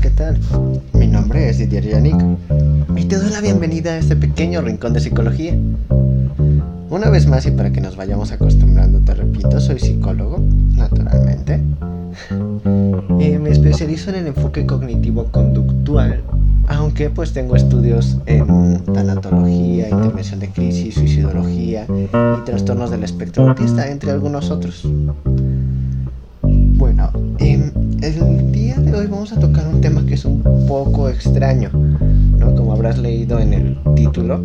¿qué tal? Mi nombre es Didier Yannick y te doy la bienvenida a este pequeño rincón de psicología. Una vez más y para que nos vayamos acostumbrando, te repito, soy psicólogo, naturalmente. Y me especializo en el enfoque cognitivo-conductual, aunque pues tengo estudios en tanatología, intervención de crisis, suicidología y trastornos del espectro autista, entre algunos otros. Bueno, eh, el de hoy vamos a tocar un tema que es un poco extraño, ¿no? Como habrás leído en el título,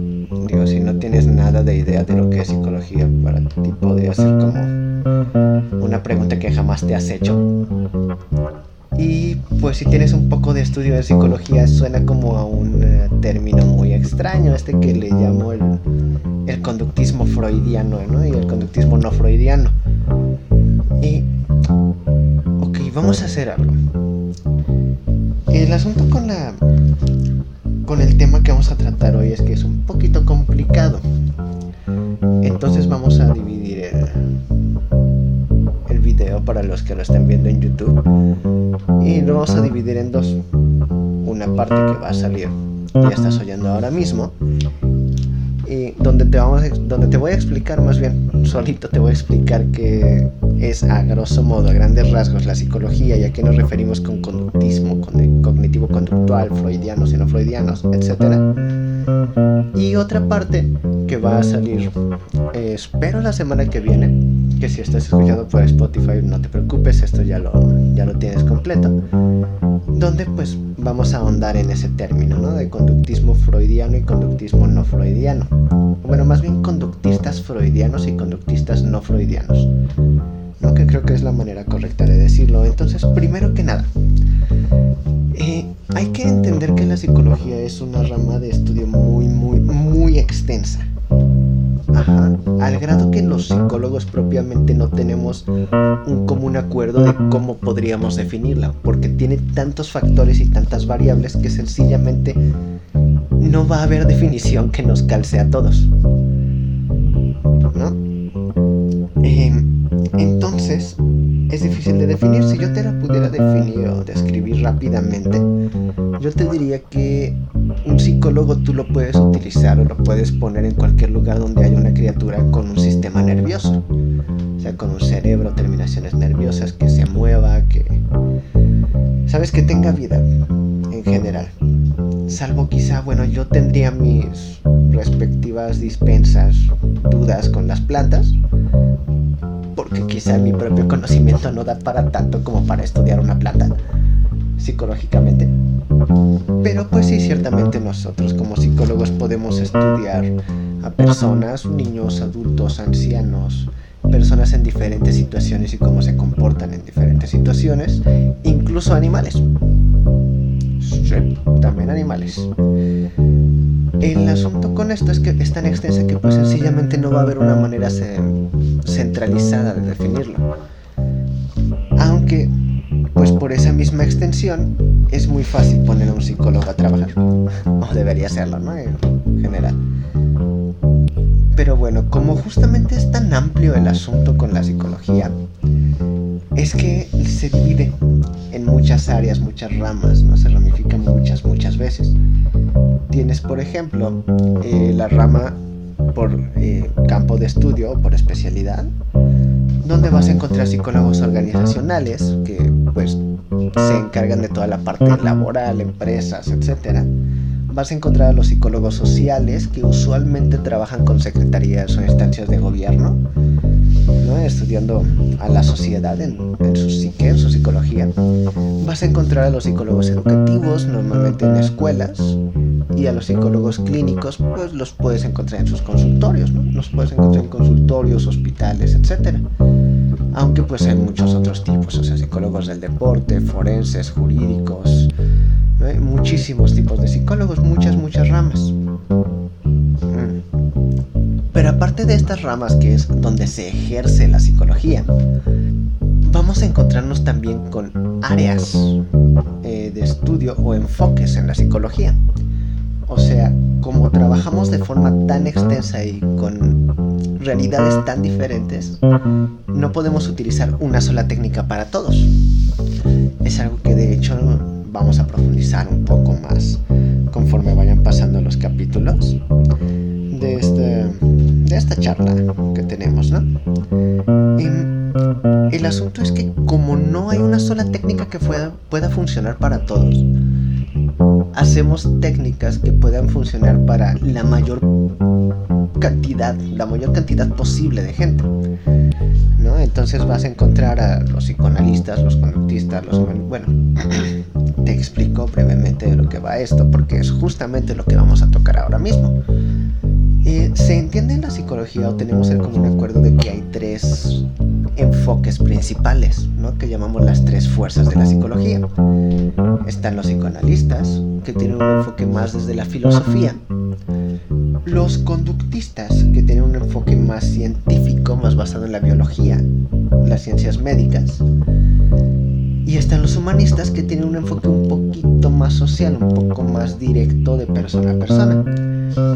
digo, si no tienes nada de idea de lo que es psicología, para ti podría ser como una pregunta que jamás te has hecho. Y pues si tienes un poco de estudio de psicología, suena como a un eh, término muy extraño, este que le llamo el, el conductismo freudiano, ¿no? Y el conductismo no freudiano. Y vamos a hacer algo. El asunto con la con el tema que vamos a tratar hoy es que es un poquito complicado. Entonces vamos a dividir el, el video para los que lo estén viendo en YouTube y lo vamos a dividir en dos. Una parte que va a salir, ya estás oyendo ahora mismo, y donde te, vamos donde te voy a explicar más bien, solito te voy a explicar que es a grosso modo, a grandes rasgos, la psicología y a qué nos referimos con conductismo, con cognitivo-conductual, freudianos y no freudianos, etc. Y otra parte que va a salir, eh, espero la semana que viene, que si estás escuchando por Spotify no te preocupes, esto ya lo, ya lo tienes completo, donde pues vamos a ahondar en ese término, ¿no? De conductismo freudiano y conductismo no freudiano. Bueno, más bien conductistas freudianos y conductistas no freudianos. ¿no? Que creo que es la manera correcta de decirlo. Entonces, primero que nada, eh, hay que entender que la psicología es una rama de estudio muy, muy, muy extensa. Ajá, al grado que los psicólogos propiamente no tenemos un común acuerdo de cómo podríamos definirla, porque tiene tantos factores y tantas variables que sencillamente no va a haber definición que nos calce a todos. ¿No? Difícil de definir. Si yo te la pudiera definir o describir rápidamente, yo te diría que un psicólogo tú lo puedes utilizar o lo puedes poner en cualquier lugar donde haya una criatura con un sistema nervioso. O sea, con un cerebro, terminaciones nerviosas, que se mueva, que... Sabes, que tenga vida en general. Salvo quizá, bueno, yo tendría mis respectivas dispensas, dudas con las plantas, porque quizá mi propio conocimiento no da para tanto como para estudiar una planta psicológicamente. Pero pues sí, ciertamente nosotros como psicólogos podemos estudiar a personas, niños, adultos, ancianos, personas en diferentes situaciones y cómo se comportan en diferentes situaciones, incluso animales. Sí, también animales. El asunto con esto es que es tan extensa que pues sencillamente no va a haber una manera centralizada de definirlo. Aunque pues por esa misma extensión es muy fácil poner a un psicólogo a trabajar. O debería serlo, ¿no? En general. Pero bueno, como justamente es tan amplio el asunto con la psicología, es que se divide en muchas áreas, muchas ramas, ¿no? Se ramifica muchas, muchas veces. Tienes, por ejemplo, eh, la rama por eh, campo de estudio por especialidad, donde vas a encontrar psicólogos organizacionales que pues se encargan de toda la parte laboral, empresas, etcétera vas a encontrar a los psicólogos sociales que usualmente trabajan con secretarías o instancias de gobierno, ¿no? estudiando a la sociedad en, su psique, en su psicología. Vas a encontrar a los psicólogos educativos, normalmente en escuelas, y a los psicólogos clínicos, pues los puedes encontrar en sus consultorios. Los puedes encontrar en consultorios, hospitales, etcétera aunque pues hay muchos otros tipos, o sea, psicólogos del deporte, forenses, jurídicos, muchísimos tipos de psicólogos, muchas, muchas ramas. Mm. Pero aparte de estas ramas que es donde se ejerce la psicología, vamos a encontrarnos también con áreas eh, de estudio o enfoques en la psicología. O sea, como trabajamos de forma tan extensa y con realidades tan diferentes, no podemos utilizar una sola técnica para todos. Es algo que de hecho vamos a profundizar un poco más conforme vayan pasando los capítulos de, este, esta charla que tenemos, ¿no? El asunto es que como no hay una sola técnica que pueda funcionar para todos, hacemos técnicas que puedan funcionar para la mayor cantidad, la mayor cantidad posible de gente. ¿no? Entonces vas a encontrar a los psicoanalistas, los conductistas, los... Bueno, te explico brevemente de lo que va esto, porque es justamente lo que vamos a tocar ahora mismo. Eh, se entiende en la psicología o tenemos el común acuerdo de que hay tres enfoques principales, ¿no? que llamamos las tres fuerzas de la psicología. Están los psicoanalistas, que tienen un enfoque más desde la filosofía. Los conductistas, que tienen un enfoque más científico, más basado en la biología, las ciencias médicas. Y están los humanistas, que tienen un enfoque un poquito más social, un poco más directo de persona a persona.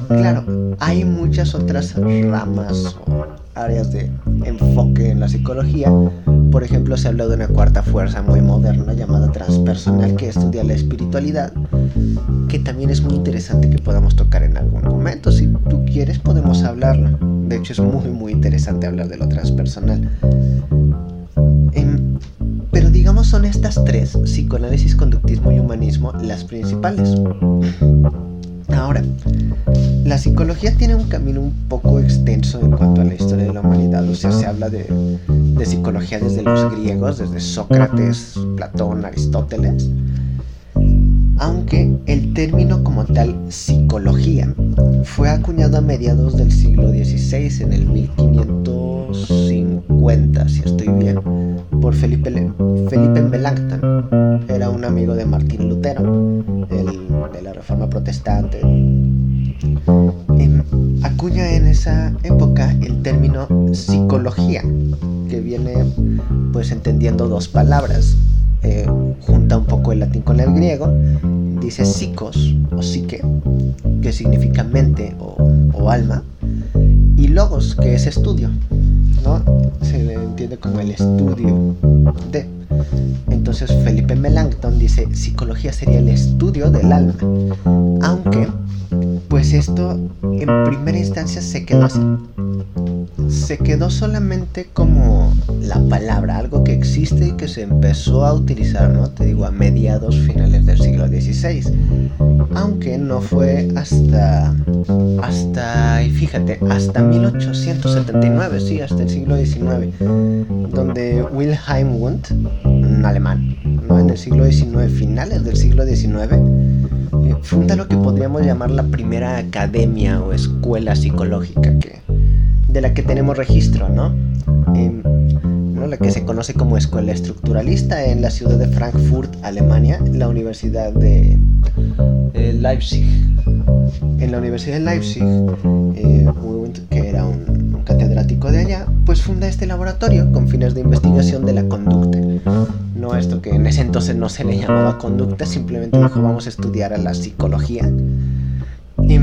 Claro, hay muchas otras ramas o áreas de enfoque en la psicología. Por ejemplo, se habla de una cuarta fuerza muy moderna llamada transpersonal que estudia la espiritualidad, que también es muy interesante que podamos tocar en algún momento. Si tú quieres, podemos hablarlo. De hecho, es muy, muy interesante hablar de lo transpersonal. Em, pero digamos, son estas tres, psicoanálisis, conductismo y humanismo, las principales. Ahora, la psicología tiene un camino un poco extenso en cuanto a la historia de la humanidad, o sea, se habla de, psicología desde los griegos, desde Sócrates, Platón, Aristóteles, aunque el término como tal psicología fue acuñado a mediados del siglo XVI, en el 1550, si estoy bien, por Felipe, Felipe Melanchthon. Era un amigo de Martín Lutero, de la Reforma Protestante, acuña en esa época el término psicología, que viene pues entendiendo dos palabras. Eh, junta un poco el latín con el griego, dice psicos o psique, que significa mente o, alma, y logos, que es estudio, Se entiende como el estudio de. Entonces Felipe Melanchthon dice, psicología sería el estudio del alma, aunque pues esto en primera instancia se quedó así. Se quedó solamente como la palabra, algo que existe y que se empezó a utilizar, ¿no? Te digo, a mediados finales del siglo XVI. Aunque no fue hasta, hasta, y fíjate, hasta 1879, sí, hasta el siglo XIX, donde Wilhelm Wundt, un alemán, ¿no? En el siglo XIX, finales del siglo XIX, funda lo que podríamos llamar la primera academia o escuela psicológica que, de la que tenemos registro, ¿no? Em, ¿no? La que se conoce como escuela estructuralista en la ciudad de Frankfurt, Alemania, la Universidad de Leipzig. En la Universidad de Leipzig, eh, que era un, un catedrático de allá, pues funda este laboratorio con fines de investigación de la conducta no esto que en ese entonces no se le llamaba conducta, simplemente dijo vamos a estudiar a la psicología. Y,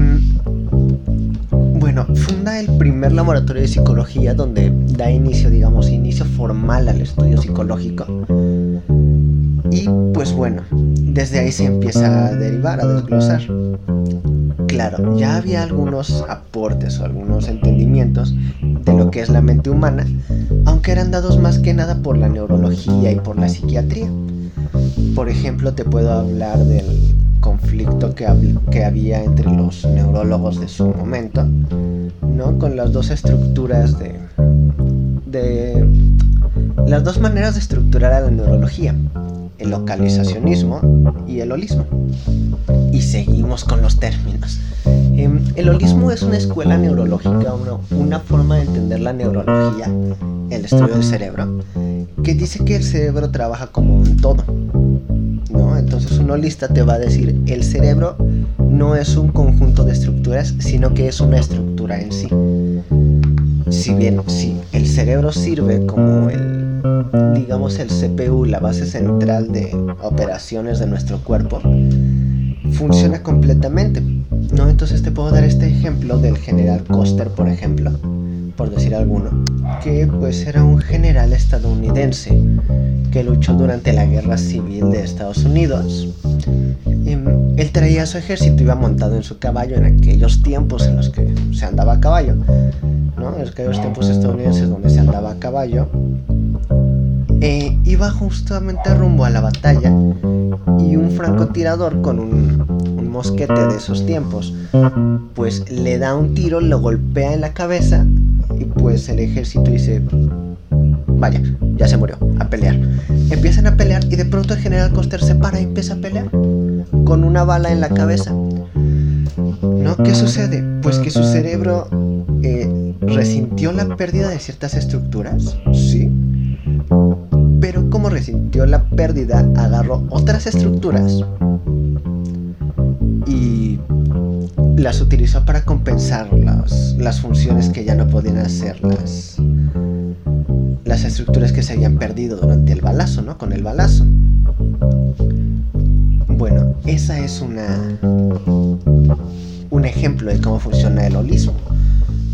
bueno, funda el primer laboratorio de psicología donde da inicio, digamos, inicio formal al estudio psicológico. Y pues bueno, desde ahí se empieza a derivar, a desglosar. Claro, ya había algunos aportes o algunos entendimientos de lo que es la mente humana, aunque eran dados más que nada por la neurología y por la psiquiatría. Por ejemplo, te puedo hablar del conflicto que, que había entre los neurólogos de su momento, ¿no? Con las dos estructuras de, de las dos maneras de estructurar a la neurología, el localizacionismo y el holismo. Y seguimos con los términos. Em, el holismo es una escuela neurológica, una, una forma de entender la neurología, el estudio del cerebro, que dice que el cerebro trabaja como un todo. ¿No? Entonces un holista te va a decir, el cerebro no es un conjunto de estructuras, sino que es una estructura en sí. Si bien sí, el cerebro sirve como el, digamos, el CPU, la base central de operaciones de nuestro cuerpo, funciona completamente. ¿no? Entonces te puedo dar este ejemplo del general Coster, por ejemplo, por decir alguno, que pues era un general estadounidense que luchó durante la guerra civil de Estados Unidos. él traía su ejército, iba montado en su caballo en aquellos tiempos en los que se andaba a caballo, ¿no? En aquellos tiempos estadounidenses donde se andaba a caballo. Eh, iba justamente rumbo a la batalla y un francotirador con un, un mosquete de esos tiempos, pues le da un tiro, lo golpea en la cabeza y pues el ejército dice, vaya, ya se murió, a pelear. Empiezan a pelear y de pronto el general Coster se para y empieza a pelear con una bala en la cabeza. ¿No? ¿Qué sucede? Pues que su cerebro eh, resintió la pérdida de ciertas estructuras, sí. Pero como resintió la pérdida, agarró otras estructuras y las utilizó para compensar las, funciones que ya no podían hacer las, estructuras que se habían perdido durante el balazo, ¿no? Con el balazo. Bueno, esa es una un ejemplo de cómo funciona el holismo.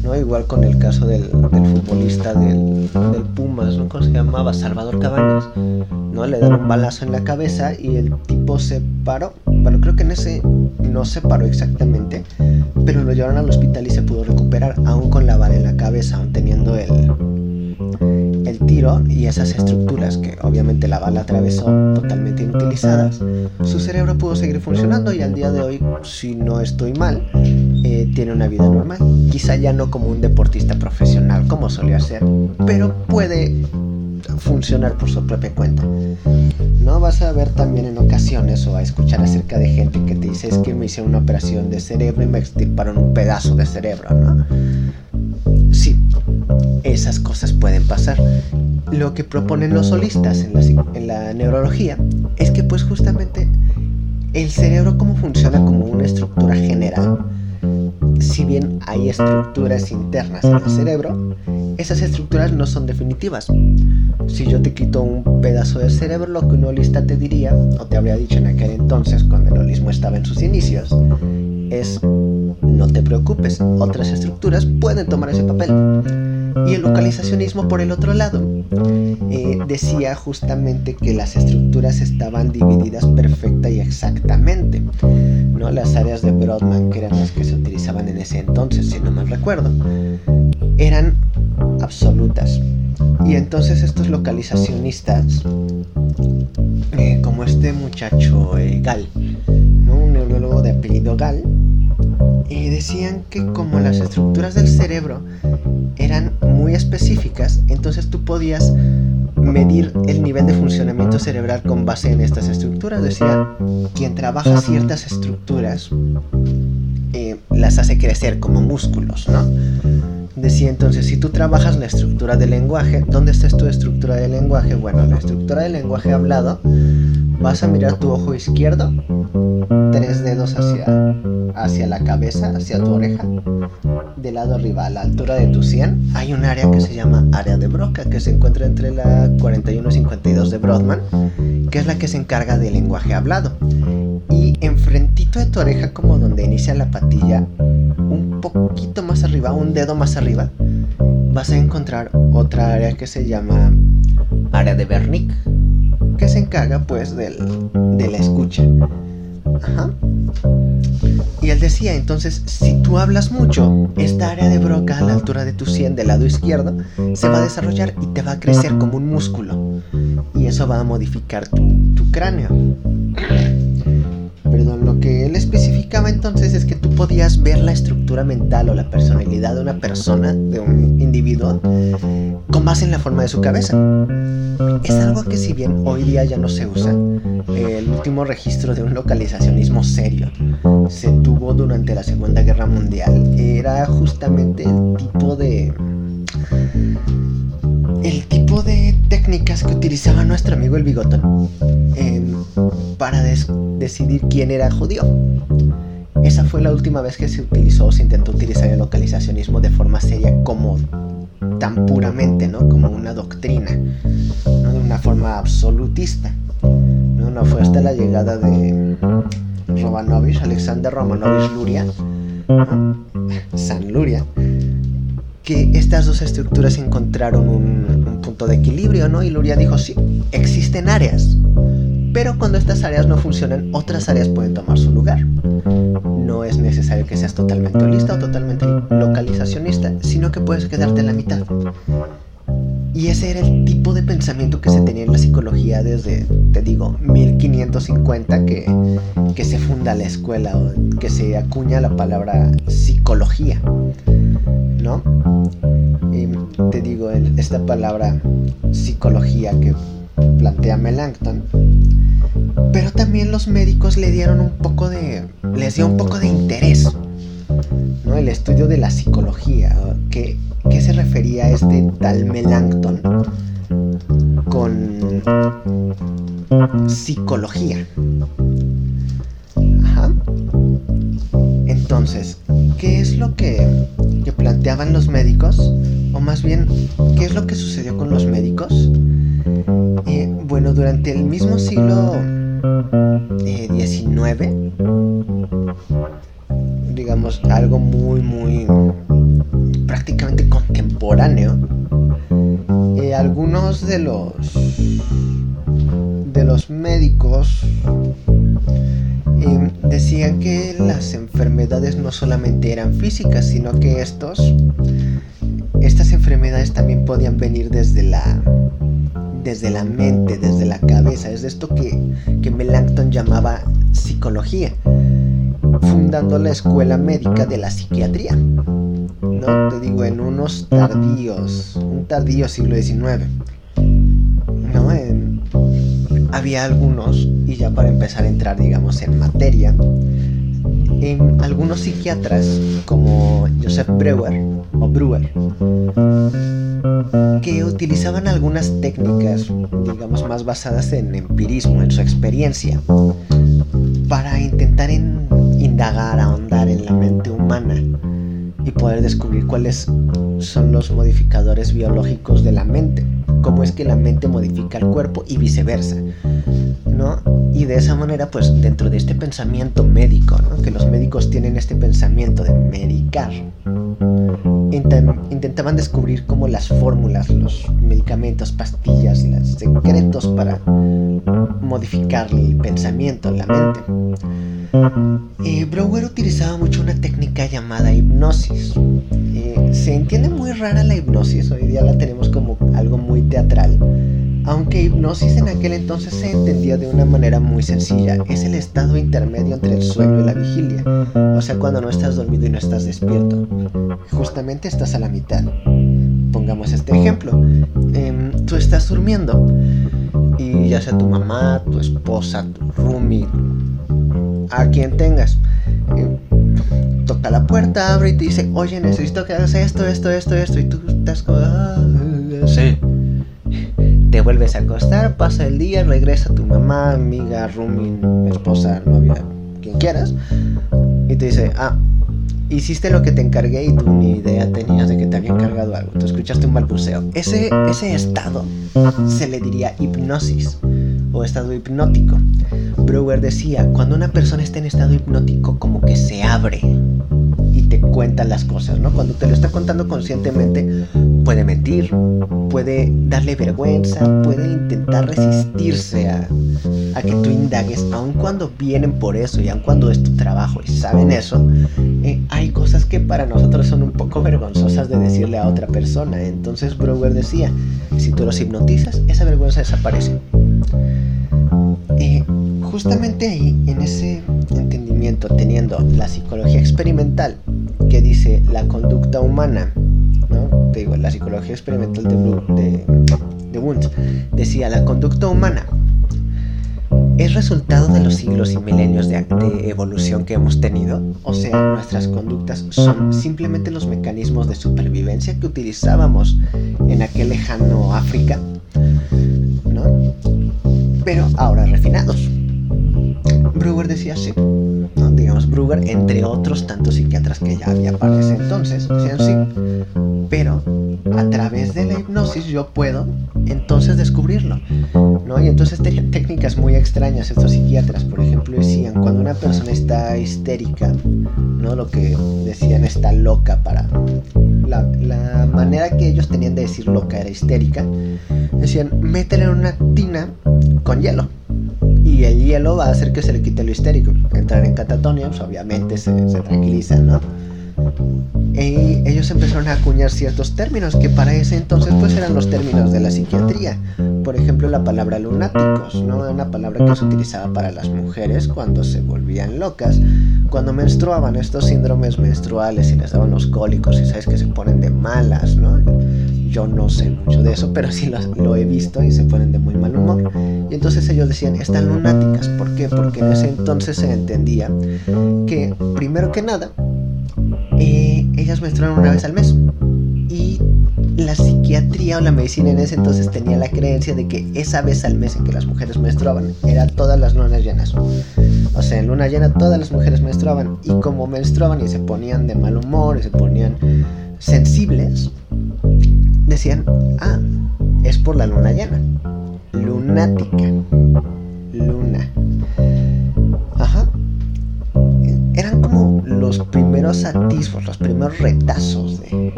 ¿no? Igual con el caso del, futbolista del, Pumas, ¿no? ¿Cómo se llamaba? Salvador Cabañas, ¿no? Le dan un balazo en la cabeza y el tipo se paró. Bueno, creo que en ese no se paró exactamente, pero lo llevaron al hospital y se pudo recuperar, aún con la bala en la cabeza, aún teniendo el, el tiro y esas estructuras que obviamente la bala atravesó totalmente inutilizadas, su cerebro pudo seguir funcionando y al día de hoy, si no estoy mal, eh, tiene una vida normal. Quizá ya no como un deportista profesional como solía ser, pero puede funcionar por su propia cuenta. No vas a ver también en ocasiones o a escuchar acerca de gente que te dice es que me hice una operación de cerebro y me extirparon un pedazo de cerebro, ¿no? Esas cosas pueden pasar. Lo que proponen los solistas en la, en la neurología es que pues justamente el cerebro como funciona como una estructura general si bien hay estructuras internas en el cerebro, esas estructuras no son definitivas. Si yo te quito un pedazo del cerebro, lo que un holista te diría, o te habría dicho en aquel entonces, cuando el holismo estaba en sus inicios, es no te preocupes, otras estructuras pueden tomar ese papel. Y el localizacionismo por el otro lado eh, decía justamente que las estructuras estaban divididas perfecta y exactamente. ¿no? Las áreas de Brodmann, que eran las que se utilizaban en ese entonces, si no mal recuerdo, eran absolutas. Y entonces estos localizacionistas, eh, como este muchacho eh, Gal, ¿no? un neurologo de apellido Gal, decían que como las estructuras del cerebro eran muy específicas, entonces tú podías medir el nivel de funcionamiento cerebral con base en estas estructuras. Decía, quien trabaja ciertas estructuras eh, las hace crecer como músculos, ¿no? Decía entonces, si tú trabajas la estructura del lenguaje, ¿dónde está tu estructura del lenguaje? Bueno, la estructura del lenguaje hablado, vas a mirar tu ojo izquierdo, tres dedos hacia, hacia la cabeza, hacia tu oreja, del lado arriba, a la altura de tu 100, hay un área que se llama área de Broca, que se encuentra entre la 41 y 52 de Brodmann, que es la que se encarga del lenguaje hablado. Y enfrentito de tu oreja, como donde inicia la patilla, un poquito más arriba, un dedo más arriba, vas a encontrar otra área que se llama área de Wernicke, que se encarga pues del, de la escucha. Ajá. Y él decía, entonces, si tú hablas mucho, esta área de broca a la altura de tu 100 del lado izquierdo se va a desarrollar y te va a crecer como un músculo. Y eso va a modificar tu, tu cráneo. Él especificaba entonces es que tú podías ver la estructura mental o la personalidad de una persona, de un individuo, con base en la forma de su cabeza. Es algo que si bien hoy día ya no se usa, el último registro de un localizacionismo serio se tuvo durante la Segunda Guerra Mundial era justamente el tipo de el tipo de técnicas que utilizaba nuestro amigo el bigotón em, para decidir quién era judío. Esa fue la última vez que se utilizó o se intentó utilizar el localizacionismo de forma seria como tan puramente, ¿no? Como una doctrina, ¿no? de una forma absolutista. ¿no? no fue hasta la llegada de Romanovich, Alexander Romanovich Luria, San Luria, que estas dos estructuras encontraron un, punto de equilibrio, ¿no? Y Luria dijo, sí, existen áreas, Pero cuando estas áreas no funcionan, otras áreas pueden tomar su lugar. No es necesario que seas totalmente holista o totalmente localizacionista, sino que puedes quedarte en la mitad. Y ese era el tipo de pensamiento que se tenía en la psicología desde, te digo, 1550 que, que se funda la escuela o que se acuña la palabra psicología, ¿no? Te digo, esta palabra psicología que plantea Melanchthon, pero también los médicos le dieron un poco de, les dio un poco de interés, ¿no? El estudio de la psicología, que qué se refería este tal Melanchthon con psicología. Ajá. Entonces, ¿qué es lo que, que, planteaban los médicos? O más bien, ¿qué es lo que sucedió con los médicos? Eh, bueno, durante el mismo siglo XIX, eh, digamos, algo muy, muy prácticamente contemporáneo, eh, algunos de los de los médicos eh, decían que las enfermedades no solamente eran físicas, sino que estos estas enfermedades también podían venir desde la desde la mente, desde la cabeza. Es esto que, que Melanchthon llamaba psicología, fundando la escuela médica de la psiquiatría no te digo, en unos tardíos, un tardío siglo XIX, ¿no? había algunos, y ya para empezar a entrar, digamos, en materia, en algunos psiquiatras como Joseph Breuer o Brewer, que utilizaban algunas técnicas, digamos, más basadas en empirismo, en su experiencia, para intentar indagar, ahondar en la mente humana y poder descubrir cuáles son los modificadores biológicos de la mente, cómo es que la mente modifica el cuerpo y viceversa, ¿no? Y de esa manera, pues dentro de este pensamiento médico, ¿no? que los médicos tienen este pensamiento de medicar, intentaban descubrir cómo las fórmulas, los medicamentos, pastillas, los secretos para modificar el pensamiento, la mente. Eh, Brouwer utilizaba mucho una técnica llamada hipnosis. Eh, se entiende muy rara la hipnosis, hoy día la tenemos como algo muy teatral. Aunque hipnosis en aquel entonces se entendía de una manera muy sencilla, es el estado intermedio entre el sueño y la vigilia, o sea, cuando no estás dormido y no estás despierto. Justamente estás a la mitad. Pongamos este ejemplo. Em, tú estás durmiendo y ya sea tu mamá, tu esposa, tu roomie, a quien tengas. Eh, toca la puerta, abre y te dice, oye, necesito que hagas esto, esto, esto, esto. Y tú estás como, ah, sí. Te vuelves a acostar, pasa el día, regresa tu mamá, amiga, roomie, esposa, novia, quien quieras. Y te dice, ah, hiciste lo que te encargué y tú ni idea tenías de que te había encargado algo. Tú escuchaste un balbuceo. Ese, ese estado se le diría hipnosis o estado hipnótico. Brewer decía, cuando una persona está en estado hipnótico como que se abre te cuenta las cosas, ¿no? Cuando te lo está contando conscientemente, puede mentir, puede darle vergüenza, puede intentar resistirse a, que tú indagues, aun cuando vienen por eso y aun cuando es tu trabajo y saben eso, eh, hay cosas que para nosotros son un poco vergonzosas de decirle a otra persona. Entonces Brewer decía, si tú los hipnotizas, esa vergüenza desaparece. Y justamente ahí, en ese entendimiento, teniendo la psicología experimental que dice la conducta humana, ¿no? Te digo, la psicología experimental de, de, Wundt decía la conducta humana es resultado de los siglos y milenios de, de, evolución que hemos tenido. O sea, nuestras conductas son simplemente los mecanismos de supervivencia que utilizábamos en aquel lejano África, ¿no? pero ahora refinados. Brewer decía así, Brewer, entre otros tantos psiquiatras que ya había para ese entonces, sí, pero a través de la hipnosis yo puedo entonces descubrirlo, ¿no? Y entonces tenían técnicas muy extrañas estos psiquiatras, por ejemplo, decían cuando una persona está histérica, ¿no? Lo que decían está loca para la, manera que ellos tenían de decir loca era histérica, decían métele en una tina con hielo y el hielo va a hacer que se le quite lo histérico. Entrar en catatonia, pues obviamente se, se tranquiliza, ¿no? Y ellos empezaron a acuñar ciertos términos que para ese entonces pues eran los términos de la psiquiatría. Por ejemplo, la palabra lunáticos, ¿no? Una palabra que se utilizaba para las mujeres cuando se volvían locas, cuando menstruaban estos síndromes menstruales y les daban los cólicos y sabes que se ponen de malas, ¿no? Yo no sé mucho de eso, pero sí lo, he visto y se ponen de muy mal humor. Y entonces ellos decían, están lunáticas. ¿Por qué? Porque en ese entonces se entendía que, primero que nada, eh, ellas menstruaban una vez al mes. Y la psiquiatría o la medicina en ese entonces tenía la creencia de que esa vez al mes en que las mujeres menstruaban era todas las lunas llenas. O sea, en luna llena todas las mujeres menstruaban y como menstruaban y se ponían de mal humor y se ponían sensibles, decían, ah, es por la luna llena. Lunática. Luna. Ajá. Eran como los primeros atisbos, los primeros retazos de,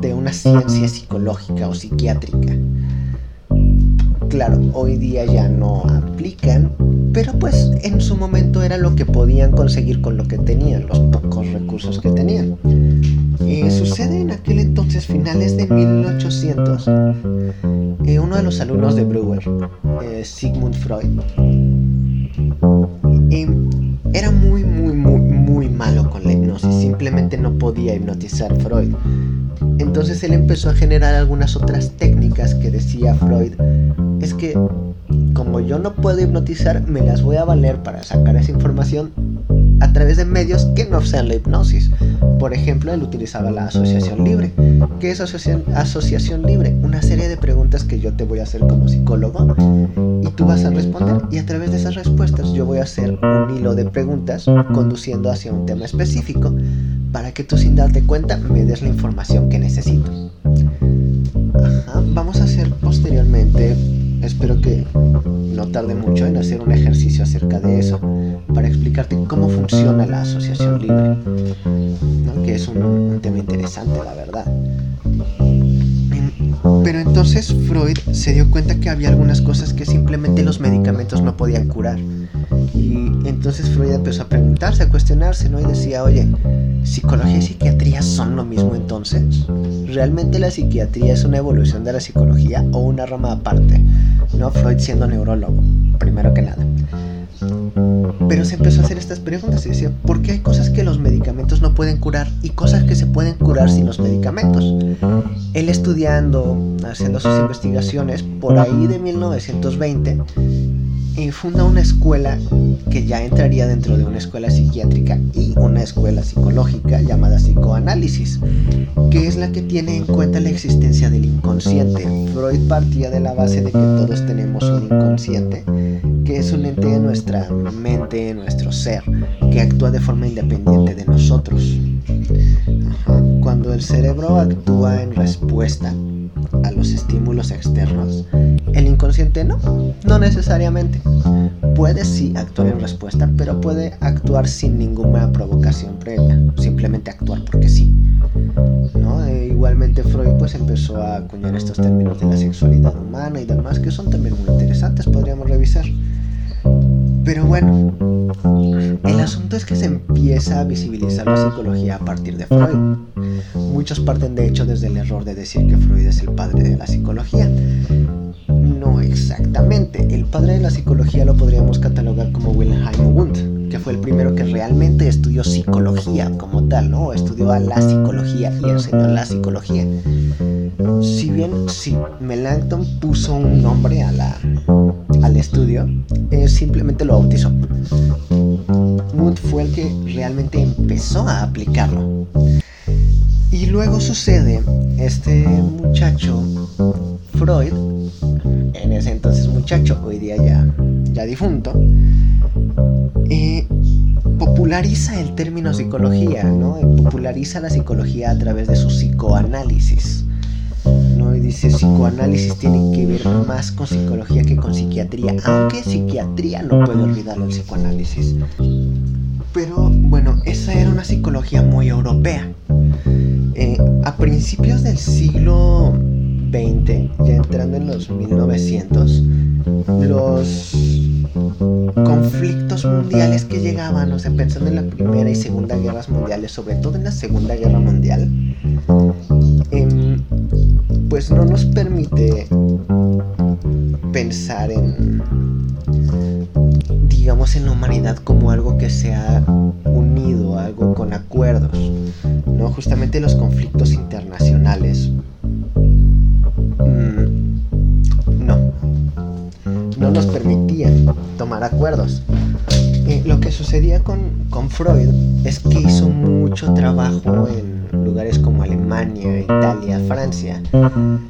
de una ciencia psicológica o psiquiátrica. Claro, hoy día ya no aplican, pero pues en su momento era lo que podían conseguir con lo que tenían, los pocos recursos que tenían. Eh, sucede en aquel entonces, finales de 1800, eh, uno de los alumnos de Brewer, eh, Sigmund Freud, era muy, muy, muy, muy malo con la hipnosis, simplemente no podía hipnotizar Freud. Entonces él empezó a generar algunas otras técnicas que decía Freud, es que como yo no puedo hipnotizar, me las voy a valer para sacar esa información a través de medios que no sean la hipnosis. Por ejemplo, él utilizaba la asociación libre. ¿Qué es asociación, asociación libre? Una serie de preguntas que yo te voy a hacer como psicólogo y tú vas a responder y a través de esas respuestas yo voy a hacer un hilo de preguntas conduciendo hacia un tema específico para que tú sin darte cuenta me des la información que necesito. Vamos a hacer posteriormente espero que no tarde mucho en hacer un ejercicio acerca de eso para explicarte cómo funciona la asociación libre, que es un, tema interesante, la verdad. Pero entonces Freud se dio cuenta que había algunas cosas que simplemente los medicamentos no podían curar. Y entonces Freud empezó a preguntarse, a cuestionarse, ¿no? Y decía, oye, ¿psicología y psiquiatría son lo mismo entonces? ¿Realmente la psiquiatría es una evolución de la psicología o una rama aparte? No Freud siendo neurólogo, primero que nada. Pero se empezó a hacer estas preguntas y decía, ¿por qué hay cosas que los medicamentos no pueden curar y cosas que se pueden curar sin los medicamentos? Él estudiando, haciendo sus investigaciones, por ahí de 1920, y funda una escuela que ya entraría dentro de una escuela psiquiátrica y una escuela psicológica llamada psicoanálisis, que es la que tiene en cuenta la existencia del inconsciente. Freud partía de la base de que todos tenemos un inconsciente, que es un ente de nuestra mente, nuestro ser, que actúa de forma independiente de nosotros. Cuando el cerebro actúa en respuesta a los estímulos externos, el inconsciente no, no necesariamente. Puede sí actuar en respuesta, pero puede actuar sin ninguna provocación previa, simplemente actuar porque sí. ¿no? E igualmente Freud pues empezó a acuñar estos términos de la sexualidad humana y demás que son también muy interesantes, podríamos revisar. Pero bueno, el asunto es que se empieza a visibilizar la psicología a partir de Freud. Muchos parten de hecho desde el error de decir que Freud es el padre de la psicología. No exactamente, el padre de la psicología lo podríamos catalogar como Wilhelm Wundt, que fue el primero que realmente estudió psicología como tal, ¿no? Estudió a la psicología y enseñó la psicología. Si bien si Melanchthon puso un nombre a la, al estudio, eh, simplemente lo bautizó. Wundt fue el que realmente empezó a aplicarlo. Y luego sucede, este muchacho, Freud, en ese entonces muchacho, hoy día ya, ya difunto, eh, populariza el término psicología, ¿no? Populariza la psicología a través de su psicoanálisis. ¿no? Y dice psicoanálisis tiene que ver más con psicología que con psiquiatría, aunque psiquiatría no puede olvidar el psicoanálisis. Pero bueno, esa era una psicología muy europea. Eh, a principios del siglo XX, ya entrando en los 1900, los conflictos mundiales que llegaban, o sea, pensando en la Primera y Segunda Guerras Mundiales, sobre todo en la Segunda Guerra Mundial, em, pues no nos permite pensar en, digamos, en la humanidad como algo que se ha unido, algo con acuerdos, ¿no? Justamente los conflictos internacionales. Mm, no, no nos permitían tomar acuerdos. Eh, lo que sucedía con, con Freud es que hizo mucho trabajo en lugares como Alemania, Italia, Francia,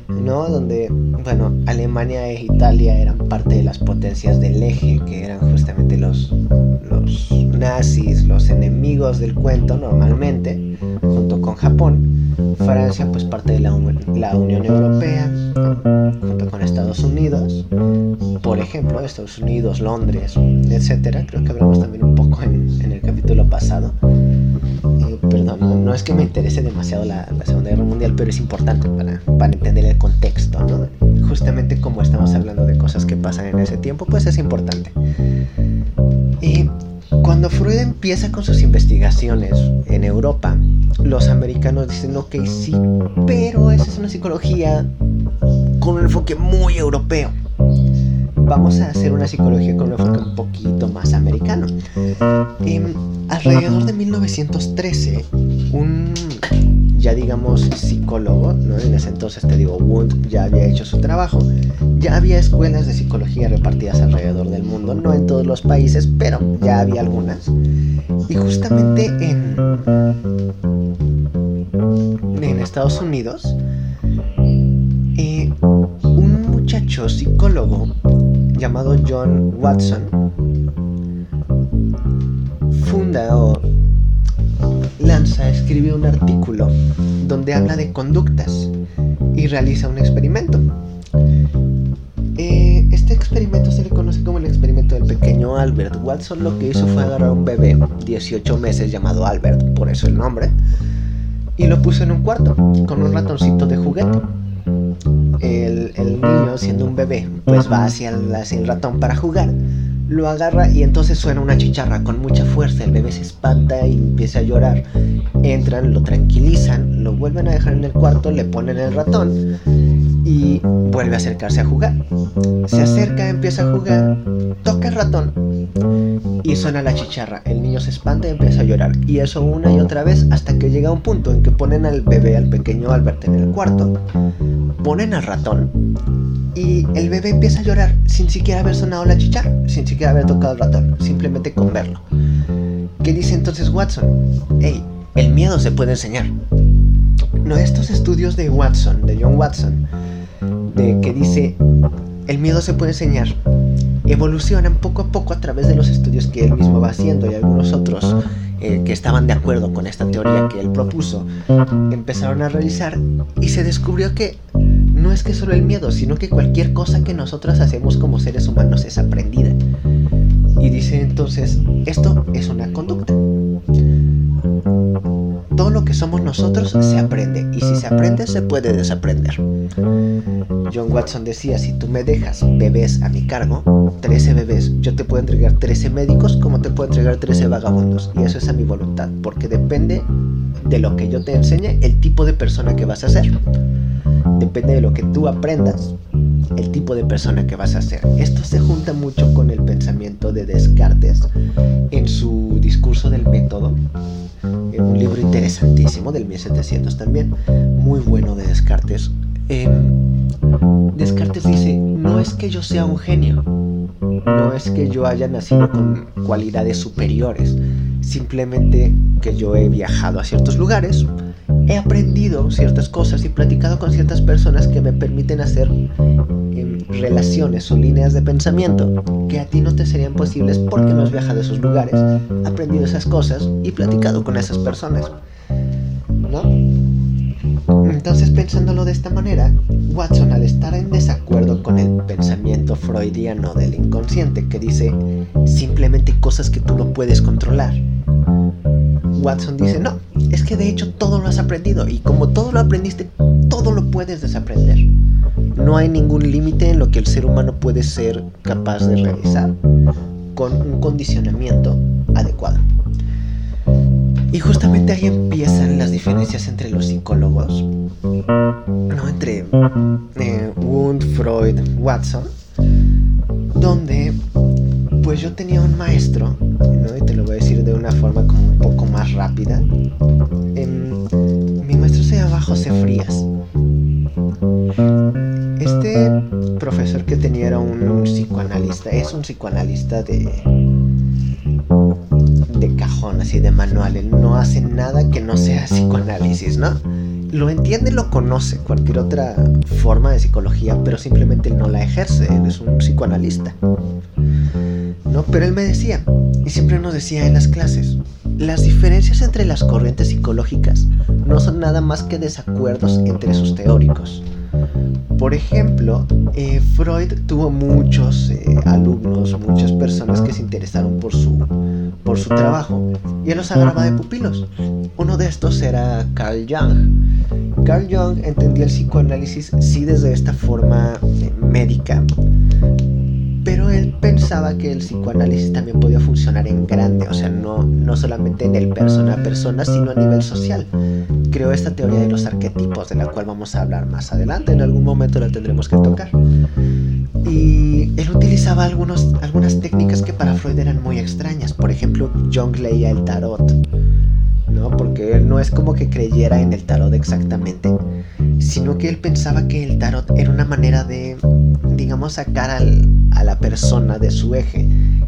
¿no? Donde, bueno, Alemania e Italia eran parte de las potencias del eje, que eran justamente los, los nazis, los enemigos del cuento normalmente, junto con Japón. Francia, pues parte de la, la Unión Europea, junto con Estados Unidos. Por ejemplo, Estados Unidos, Londres, etcétera. Creo que hablamos también un poco en, en el capítulo pasado perdón, no, es que me interese demasiado la, Segunda Guerra Mundial, pero es importante para, para, entender el contexto, ¿no? Justamente como estamos hablando de cosas que pasan en ese tiempo, pues es importante. Y cuando Freud empieza con sus investigaciones en Europa, los americanos dicen, ok, sí, pero esa es una psicología con un enfoque muy europeo vamos a hacer una psicología con un enfoque un poquito más americano. Em, alrededor de 1913, un ya digamos psicólogo, ¿no? en ese entonces te digo, Wundt ya había hecho su trabajo, ya había escuelas de psicología repartidas alrededor del mundo, no en todos los países, pero ya había algunas. Y justamente en, en Estados Unidos, eh, un muchacho psicólogo llamado John Watson funda o lanza, escribe un artículo donde habla de conductas y realiza un experimento. Eh, este experimento se le conoce como el experimento del pequeño Albert. Watson lo que hizo fue agarrar a un bebé, 18 meses, llamado Albert, por eso el nombre, y lo puso en un cuarto con un ratoncito de juguete el, niño, siendo un bebé, pues va hacia el, ratón para jugar lo agarra y entonces suena una chicharra con mucha fuerza. El bebé se espanta y empieza a llorar. Entran, lo tranquilizan, lo vuelven a dejar en el cuarto, le ponen el ratón y vuelve a acercarse a jugar. Se acerca, empieza a jugar, toca el ratón y suena la chicharra. El niño se espanta y empieza a llorar. Y eso una y otra vez hasta que llega un punto en que ponen al bebé, al pequeño Albert en el cuarto, ponen al ratón y el bebé empieza a llorar sin siquiera haber sonado la chicharra, sin siquiera haber tocado el ratón, simplemente con verlo. ¿Qué dice entonces Watson? Hey, el miedo se puede enseñar. No, estos estudios de Watson, de John Watson, de que dice el miedo se puede enseñar, evolucionan poco a poco a través de los estudios que él mismo va haciendo y algunos otros eh, que estaban de acuerdo con esta teoría que él propuso empezaron a realizar y se descubrió que no es que solo el miedo, sino que cualquier cosa que nosotros hacemos como seres humanos es aprendida. Y dice entonces, esto es una conducta. Todo lo que somos nosotros se aprende y si se aprende se puede desaprender. John Watson decía, si tú me dejas bebés a mi cargo, 13 bebés, yo te puedo entregar 13 médicos como te puedo entregar 13 vagabundos. Y eso es a mi voluntad, porque depende de lo que yo te enseñe, el tipo de persona que vas a ser depende de lo que tú aprendas, el tipo de persona que vas a ser. Esto se junta mucho con el pensamiento de Descartes en su discurso del método, en un libro interesantísimo del 1700 también, muy bueno de Descartes. Descartes dice, no es que yo sea un genio, no es que yo haya nacido con cualidades superiores, simplemente que yo he viajado a ciertos lugares, he aprendido ciertas cosas y platicado con ciertas personas que me permiten hacer em, relaciones o líneas de pensamiento que a ti no te serían posibles porque no has viajado a esos lugares, aprendido esas cosas y platicado con esas personas. ¿No? Entonces, pensándolo de esta manera, Watson, al estar en desacuerdo con el pensamiento freudiano del inconsciente que dice simplemente cosas que tú no puedes controlar, Watson dice, no, es que de hecho todo lo has aprendido y como todo lo aprendiste, todo lo puedes desaprender. No hay ningún límite en lo que el ser humano puede ser capaz de realizar. con un condicionamiento adecuado. Y justamente ahí empiezan las diferencias entre los psicólogos, ¿no? Entre eh, Wundt, Freud, Watson, donde pues yo tenía un maestro, ¿no? y te lo voy a decir de una forma como un poco más rápida. Em, mi maestro se llama José Frías. Este profesor que tenía era un psicoanalista, es un psicoanalista de, de cajón, así de manual. Él no hace nada que no sea psicoanálisis, ¿no? Lo entiende, lo conoce, cualquier otra forma de psicología, pero simplemente no la ejerce. Él es un psicoanalista. Pero él me decía, y siempre nos decía en las clases, las diferencias entre las corrientes psicológicas no son nada más que desacuerdos entre sus teóricos. Por ejemplo, eh, Freud tuvo muchos eh, alumnos, muchas personas que se interesaron por su, por su trabajo y él los agarraba de pupilos. Uno de estos era Carl Jung. Carl Jung entendía el psicoanálisis sí desde esta forma eh, médica, él pensaba que el psicoanálisis también podía funcionar en grande, o sea, no, no solamente en el persona a persona, sino a nivel social. Creó esta teoría de los arquetipos, de la cual vamos a hablar más adelante, en algún momento la tendremos que tocar. Y él utilizaba algunos, algunas técnicas que para Freud eran muy extrañas, por ejemplo, Jung leía el tarot, ¿no? Porque él no es como que creyera en el tarot exactamente, sino que él pensaba que el tarot era una manera de, digamos, sacar a la persona de su eje.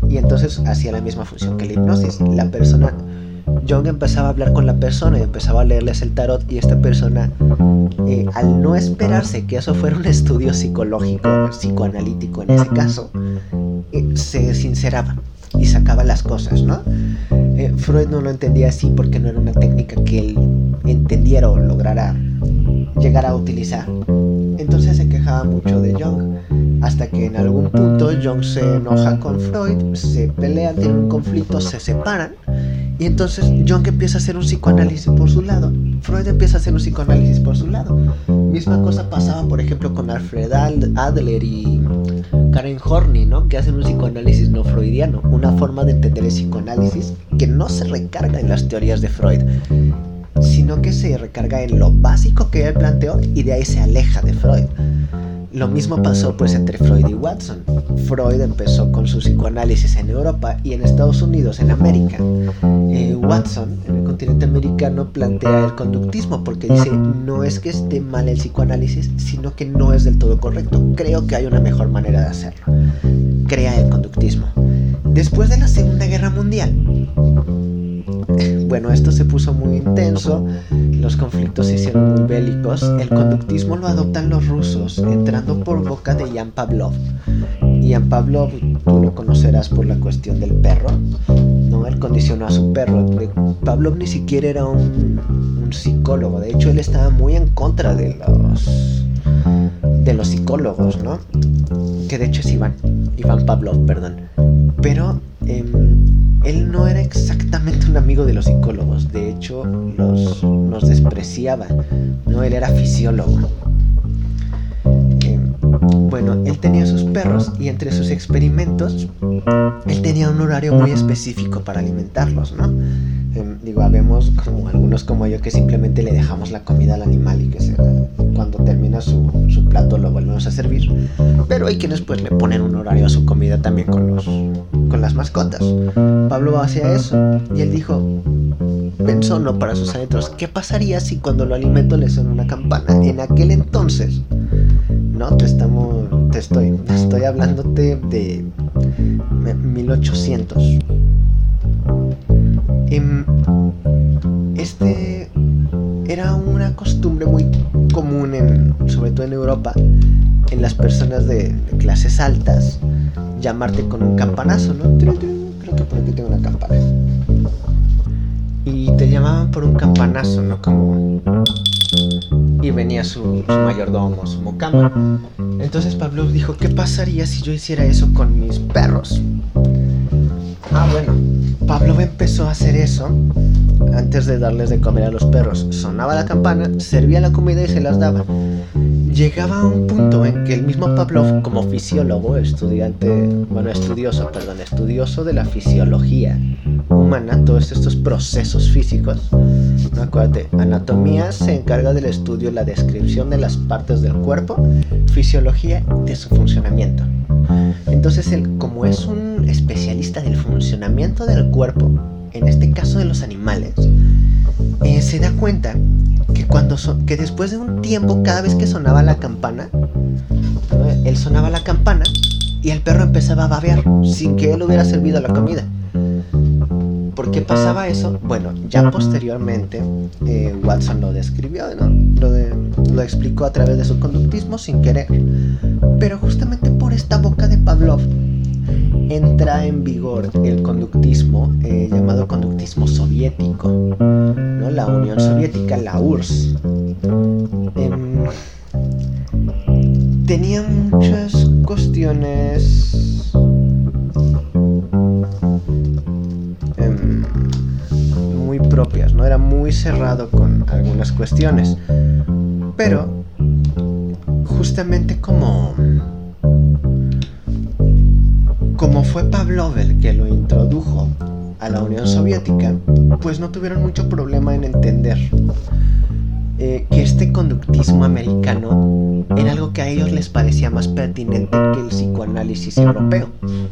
Y entonces hacía la misma función que la hipnosis. La persona, Jung empezaba a hablar con la persona y empezaba a leerles el tarot y esta persona, eh, al no esperarse que eso fuera un estudio psicológico, psicoanalítico en ese caso, eh, se sinceraba y sacaba las cosas, ¿no? Eh, Freud no lo entendía así porque no era una técnica que él entendiera o lograra llegar a utilizar. Entonces se quejaba mucho de Jung, hasta que en algún punto Jung se enoja con Freud, se pelean, tienen un conflicto, se separan, y entonces Jung empieza a hacer un psicoanálisis por su lado, Freud empieza a hacer un psicoanálisis por su lado. Misma cosa pasaba, por ejemplo, con Alfred Adler y Karen Horney, ¿no? Que hacen un psicoanálisis no freudiano, una forma de entender el psicoanálisis que no se recarga en las teorías de Freud, sino que se recarga en lo básico que él planteó y de ahí se aleja de Freud. Lo mismo pasó pues entre Freud y Watson. Freud empezó con su psicoanálisis en Europa y en Estados Unidos, en América. Eh, Watson, en el continente americano, plantea el conductismo porque dice no es que esté mal el psicoanálisis, sino que no es del todo correcto. Creo que hay una mejor manera de hacerlo. Crea el conductismo. Después de la Segunda Guerra Mundial, bueno, esto se puso muy intenso, los conflictos se hicieron muy bélicos, el conductismo lo adoptan los rusos, entrando por boca de Jan Pavlov. Jan Pavlov, tú lo conocerás por la cuestión del perro, ¿no? Él condicionó a su perro. Pavlov ni siquiera era un, psicólogo, de hecho él estaba muy en contra de los de los psicólogos, ¿no? Que de hecho es Iván, Iván Pavlov, perdón. Pero em, él no era exactamente un amigo de los psicólogos, de hecho los, despreciaba, ¿no? Él era fisiólogo. Em, bueno, él tenía sus perros y entre sus experimentos, él tenía un horario muy específico para alimentarlos, ¿no? Em, digo, habemos algunos como yo que simplemente le dejamos la comida al animal y que cuando termina su, su, plato lo volvemos a servir. Pero hay quienes pues le ponen un horario a su comida también con, los, las mascotas. Pablo hacía eso y él dijo, pensó no para sus adentros, ¿qué pasaría si cuando lo alimento le suena una campana? En aquel entonces, no, te estamos, te estoy, estoy hablándote de 1800 Em, este era una costumbre muy común, en, sobre todo en Europa, en las personas de, clases altas, llamarte con un campanazo, ¿no? Creo que por aquí tengo una campana. Y te llamaban por un campanazo, ¿no? Como... Y venía su, su mayordomo, su mocama. Entonces Pablo dijo, ¿qué pasaría si yo hiciera eso con mis perros? Ah, bueno, Pablo empezó a hacer eso antes de darles de comer a los perros. Sonaba la campana, servía la comida y se las daba. Llegaba a un punto en que el mismo Pavlov, como fisiólogo, estudiante, bueno, estudioso, perdón, estudioso de la fisiología humana, todos estos procesos físicos, ¿no? acuérdate, anatomía se encarga del estudio, la descripción de las partes del cuerpo, fisiología de su funcionamiento. Entonces él, como es un especialista del funcionamiento del cuerpo, en este caso de los animales, eh, se da cuenta que cuando que después de un tiempo cada vez que sonaba la campana él sonaba la campana y el perro empezaba a babear sin que él hubiera servido la comida ¿Por qué pasaba eso? Bueno, ya posteriormente eh, Watson lo describió, ¿no? lo, lo explicó a través de su conductismo sin querer. Pero justamente por esta boca de Pavlov entra en vigor el conductismo eh, llamado conductismo soviético, ¿no? la Unión Soviética, la URSS. Em, tenía muchas cuestiones em, muy propias, ¿no? Era muy cerrado con algunas cuestiones. Pero justamente como como el que lo introdujo a la Unión Soviética, pues no tuvieron mucho problema en entender eh, que este conductismo americano era algo que a ellos les parecía más pertinente que el psicoanálisis europeo,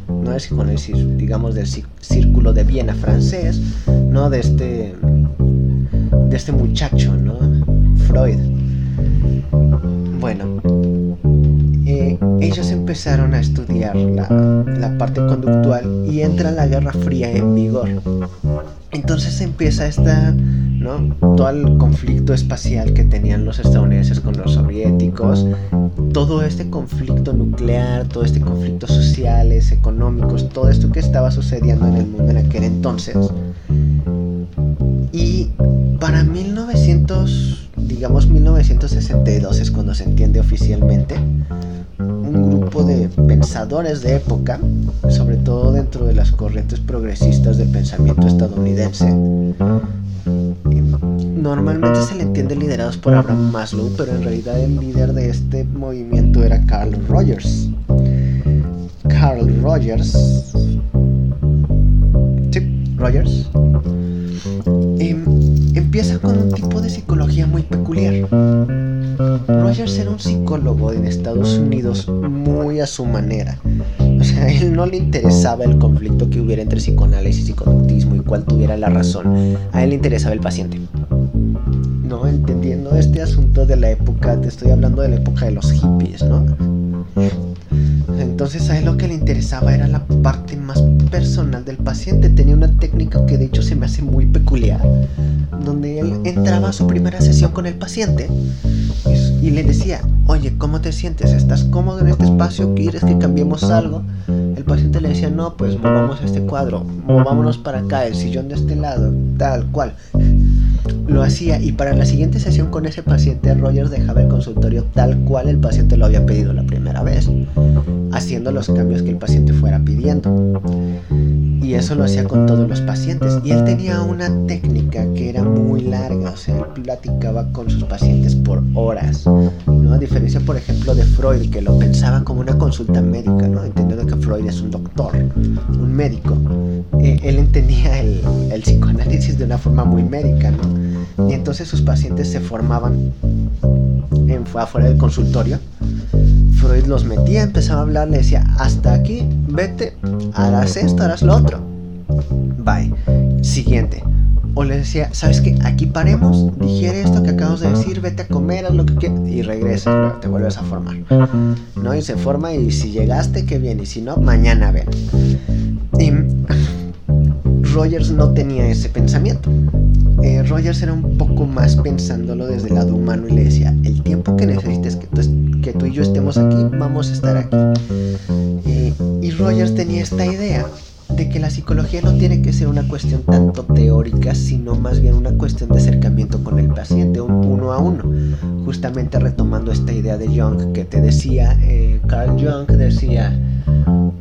no el psicoanálisis, digamos, del círculo de Viena francés, no de este, de este muchacho, ¿no? Freud. Bueno, ellos empezaron a estudiar la, parte conductual y entra la Guerra Fría en vigor. Entonces empieza esta, ¿no? Todo el conflicto espacial que tenían los estadounidenses con los soviéticos, todo este conflicto nuclear, todo este conflicto sociales, económicos, todo esto que estaba sucediendo en el mundo en aquel entonces. Y para 1900, digamos 1962 es cuando se entiende oficialmente, grupo de pensadores de época, sobre todo dentro de las corrientes progresistas del pensamiento estadounidense. Normalmente se le entiende liderados por Abraham Maslow, pero en realidad el líder de este movimiento era Carl Rogers. Carl Rogers. Sí, Rogers. Em, empieza con un tipo de psicología muy peculiar Rogers era un psicólogo en Estados Unidos muy a su manera. O sea, a él no le interesaba el conflicto que hubiera entre psicoanálisis y conductismo y cuál tuviera la razón. A él le interesaba el paciente. No, entendiendo este asunto de la época, te estoy hablando de la época de los hippies, ¿no? Entonces a él lo que le interesaba era la parte más personal del paciente. Tenía una técnica que de hecho se me hace muy peculiar, donde él entraba a su primera sesión con el paciente y le decía, oye, ¿cómo te sientes? ¿Estás cómodo en este espacio? ¿Quieres que cambiemos algo? El paciente le decía, no, pues movamos este cuadro, movámonos para acá, el sillón de este lado, tal cual. Lo hacía y para la siguiente sesión con ese paciente, Rogers dejaba el consultorio tal cual el paciente lo había pedido la primera vez, haciendo los cambios que el paciente fuera pidiendo. Y eso lo hacía con todos los pacientes. Y él tenía una técnica que era muy larga, o sea, él platicaba con sus pacientes por horas, ¿no? A diferencia, por ejemplo, de Freud, que lo pensaba como una consulta médica, ¿no? Entendiendo que Freud es un doctor, un médico. Eh, él entendía el, el psicoanálisis de una forma muy médica, ¿no? Y entonces sus pacientes se formaban en, afuera del consultorio Freud los metía, empezaba a hablar, le decía, hasta aquí, vete, harás esto, harás lo otro. Bye. Siguiente. O le decía, ¿sabes qué? Aquí paremos, digiere esto que acabas de decir, vete a comer, haz lo que quieras y regresas, te vuelves a formar. ¿No? Y se forma y si llegaste, qué bien, y si no, mañana ven. Y Rogers no tenía ese pensamiento. Eh, Rogers era un poco más pensándolo desde el lado humano y le decía, el tiempo que necesites que tú, que tú y yo estemos aquí, vamos a estar aquí. Eh, y Rogers tenía esta idea de que la psicología no tiene que ser una cuestión tanto teórica, sino más bien una cuestión de acercamiento con el paciente, uno a uno. Justamente retomando esta idea de Jung que te decía, eh, Carl Jung decía,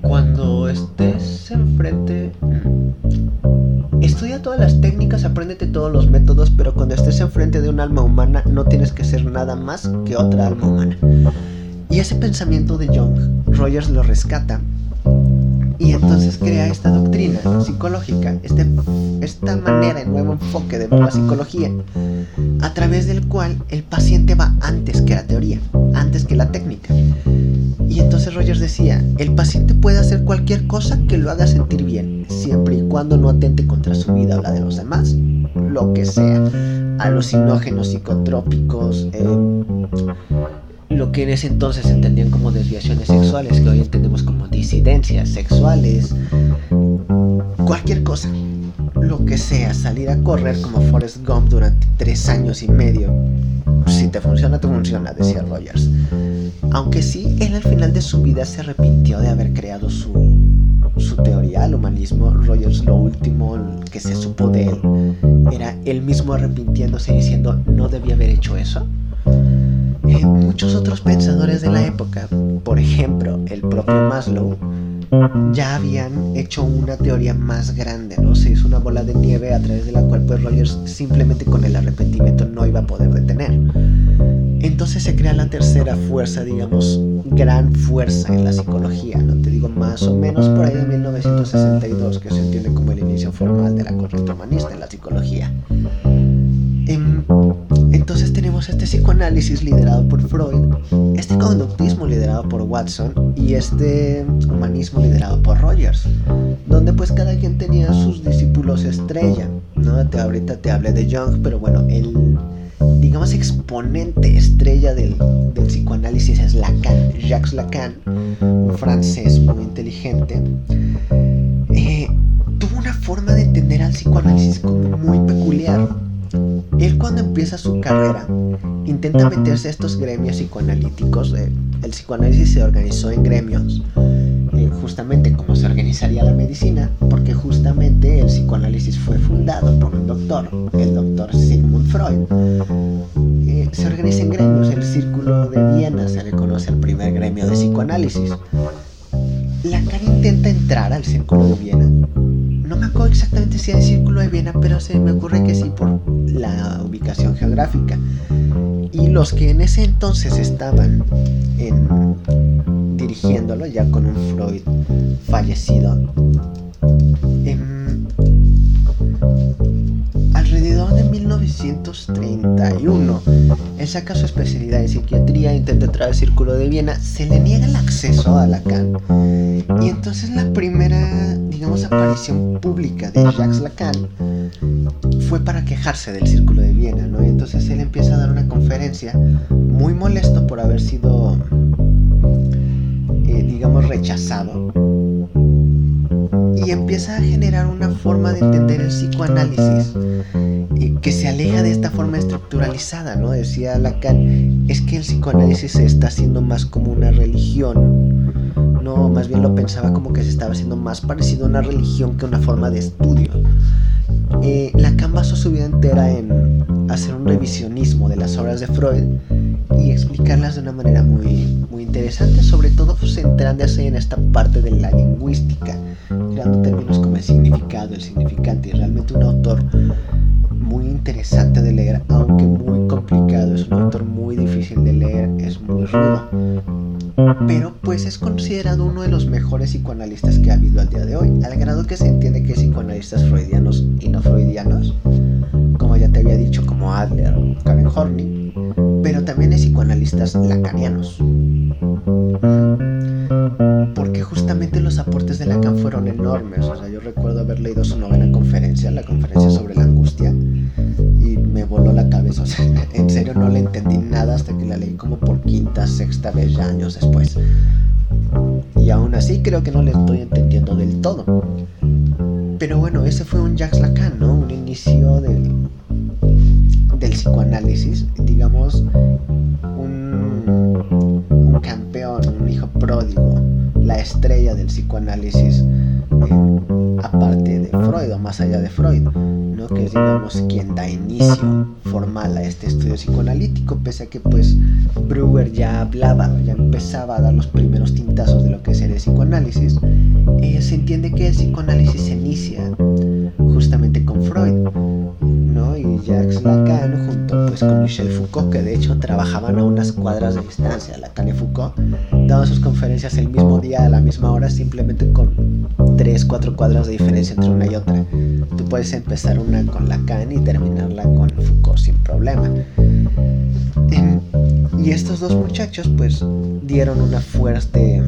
cuando estés enfrente todas las técnicas, apréndete todos los métodos, pero cuando estés enfrente de un alma humana no tienes que ser nada más que otra alma humana. Y ese pensamiento de Jung, Rogers lo rescata y entonces crea esta doctrina psicológica, este, esta manera, el nuevo enfoque de la psicología, a través del cual el paciente va antes que la teoría, antes que la técnica. Y entonces Rogers decía, el paciente puede hacer cualquier cosa que lo haga sentir bien, siempre y cuando no atente contra su vida o la de los demás, lo que sea, alucinógenos, psicotrópicos, eh, lo que en ese entonces entendían como desviaciones sexuales, que hoy entendemos como disidencias sexuales, cualquier cosa, lo que sea, salir a correr como Forrest Gump durante tres años y medio. Si te funciona, te funciona, decía Rogers. Aunque sí, él al final de su vida se arrepintió de haber creado su, su teoría al humanismo. Rogers lo último que se supo de él era él mismo arrepintiéndose diciendo no debía haber hecho eso. Eh, muchos otros pensadores de la época, por ejemplo el propio Maslow, ya habían hecho una teoría más grande, ¿no? Se hizo una bola de nieve a través de la cual pues Rogers simplemente con el arrepentimiento no iba a poder detener. Entonces se crea la tercera fuerza, digamos, gran fuerza en la psicología, ¿no? Te digo más o menos por ahí en 1962, que se entiende como el inicio formal de la corriente humanista en la psicología. Em, entonces tenemos este psicoanálisis liderado por Freud, este conductismo liderado por Watson y este humanismo liderado por Rogers, donde pues cada quien tenía sus discípulos estrella, ¿no? Te, ahorita te hablé de Jung, pero bueno, el digamos exponente estrella del, psicoanálisis es Lacan, Jacques Lacan, un francés muy inteligente. Eh, tuvo una forma de entender al psicoanálisis como muy peculiar él cuando empieza su carrera intenta meterse a estos gremios psicoanalíticos. Eh, el psicoanálisis se organizó en gremios, eh, justamente como se organizaría la medicina, porque justamente el psicoanálisis fue fundado por un doctor, el doctor Sigmund Freud. Eh, se organiza en gremios, el Círculo de Viena se le conoce el primer gremio de psicoanálisis. Lacan intenta entrar al Círculo de Viena no me acuerdo exactamente si era el Círculo de Viena, pero se me ocurre que sí por la ubicación geográfica. Y los que en ese entonces estaban dirigiéndolo, ya con un Freud fallecido, 1931, él saca su especialidad en psiquiatría, intenta entrar al Círculo de Viena, se le niega el acceso a Lacan. Y entonces la primera, digamos, aparición pública de Jacques Lacan fue para quejarse del Círculo de Viena, ¿no? Y entonces él empieza a dar una conferencia muy molesto por haber sido, eh, digamos, rechazado. Y empieza a generar una forma de entender el psicoanálisis eh, que se aleja de esta forma estructuralizada, ¿no? Decía Lacan, es que el psicoanálisis se está haciendo más como una religión, no, más bien lo pensaba como que se estaba haciendo más parecido a una religión que una forma de estudio. Eh, Lacan basó su vida entera en hacer un revisionismo de las obras de Freud y explicarlas de una manera muy, muy interesante, sobre todo centrándose en esta parte de la lingüística, creando términos como el significado, el significante, y realmente un autor muy interesante de leer, aunque muy complicado, es un autor muy difícil de leer, es muy rudo, pero pues es considerado uno de los mejores psicoanalistas que ha habido al día de hoy, al grado que se entiende que psicoanalistas freudianos y no freudianos, como ya te había dicho, como Adler o Karen Horney, pero también hay psicoanalistas lacanianos. Porque justamente los aportes de Lacan fueron enormes. O sea, yo recuerdo haber leído su novena conferencia, la conferencia sobre la angustia, y me voló la cabeza. O sea, en serio no le entendí nada hasta que la leí como por quinta, sexta vez ya años después. Y aún así creo que no le estoy entendiendo del todo. Pero bueno, ese fue un Jacques Lacan, ¿no? Un inicio del, del psicoanálisis, digamos, campeón, un hijo pródigo, la estrella del psicoanálisis, eh, aparte de Freud o más allá de Freud, ¿no? que es digamos quien da inicio formal a este estudio psicoanalítico, pese a que pues Brewer ya hablaba, ya empezaba a dar los primeros tintazos de lo que sería el psicoanálisis, eh, se entiende que el psicoanálisis se inicia justamente con Jacques Lacan junto pues con Michel Foucault, que de hecho trabajaban a unas cuadras de distancia. Lacan y Foucault daban sus conferencias el mismo día a la misma hora, simplemente con 3, 4 cuadras de diferencia entre una y otra. Tú puedes empezar una con Lacan y terminarla con Foucault sin problema. y estos dos muchachos pues dieron una fuerte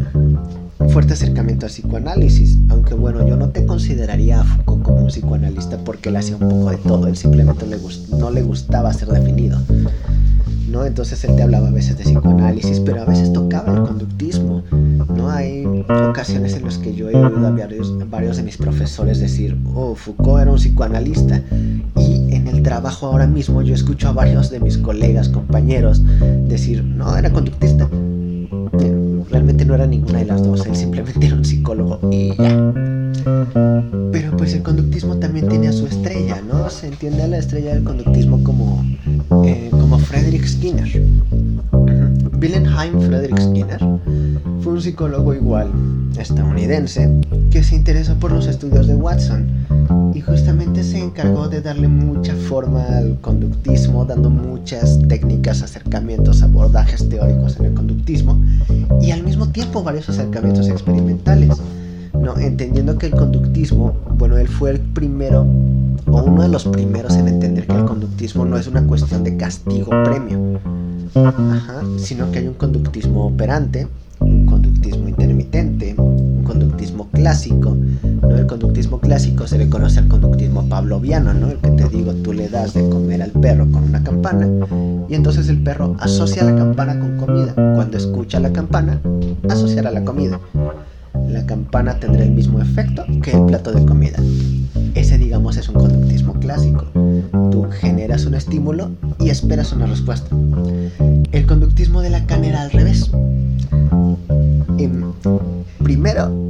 fuerte acercamiento al psicoanálisis, aunque bueno, yo no te consideraría a Foucault como un psicoanalista porque él hacía un poco de todo, él simplemente no le gustaba ser definido. ¿no? Entonces él te hablaba a veces de psicoanálisis, pero a veces tocaba el conductismo. ¿no? Hay ocasiones en las que yo he oído a varios, de mis profesores decir, oh, Foucault era un psicoanalista. Y en el trabajo ahora mismo yo escucho a varios de mis colegas, compañeros, decir, no, era conductista realmente no era ninguna de las dos, él simplemente era un psicólogo y ya. Pero pues el conductismo también tiene a su estrella, ¿no? Se entiende a la estrella del conductismo como, eh, como Frederick Skinner. Wilhelm Frederick Skinner fue un psicólogo igual estadounidense que se interesó por los estudios de Watson y justamente se encargó de darle mucha forma al conductismo, dando muchas técnicas, acercamientos, abordajes teóricos en el conductismo y al mismo tiempo varios acercamientos experimentales. ¿no? Entendiendo que el conductismo, bueno, él fue el primero o uno de los primeros en entender que el conductismo no es una cuestión de castigo-premio, sino que hay un conductismo operante, un conductismo conductismo clásico. ¿no? El conductismo clásico se le conoce al conductismo pavloviano, ¿no? el que te digo, tú le das de comer al perro con una campana y entonces el perro asocia la campana con comida. Cuando escucha la campana, asociará la comida. La campana tendrá el mismo efecto que el plato de comida. Ese digamos es un conductismo clásico. Tú generas un estímulo y esperas una respuesta. El conductismo de Lacan era al revés. Em, primero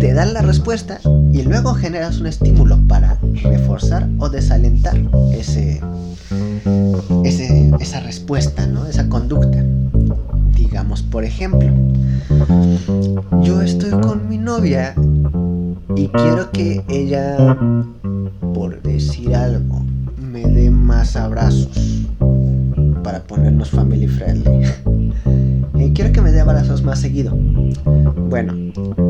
te dan la respuesta y luego generas un estímulo para reforzar o desalentar ese, esa respuesta, ¿no? esa conducta. Digamos, por ejemplo, yo estoy con mi novia y quiero que ella, por decir algo, me dé más abrazos para ponernos family friendly. Quiero que me dé abrazos más seguido. Bueno,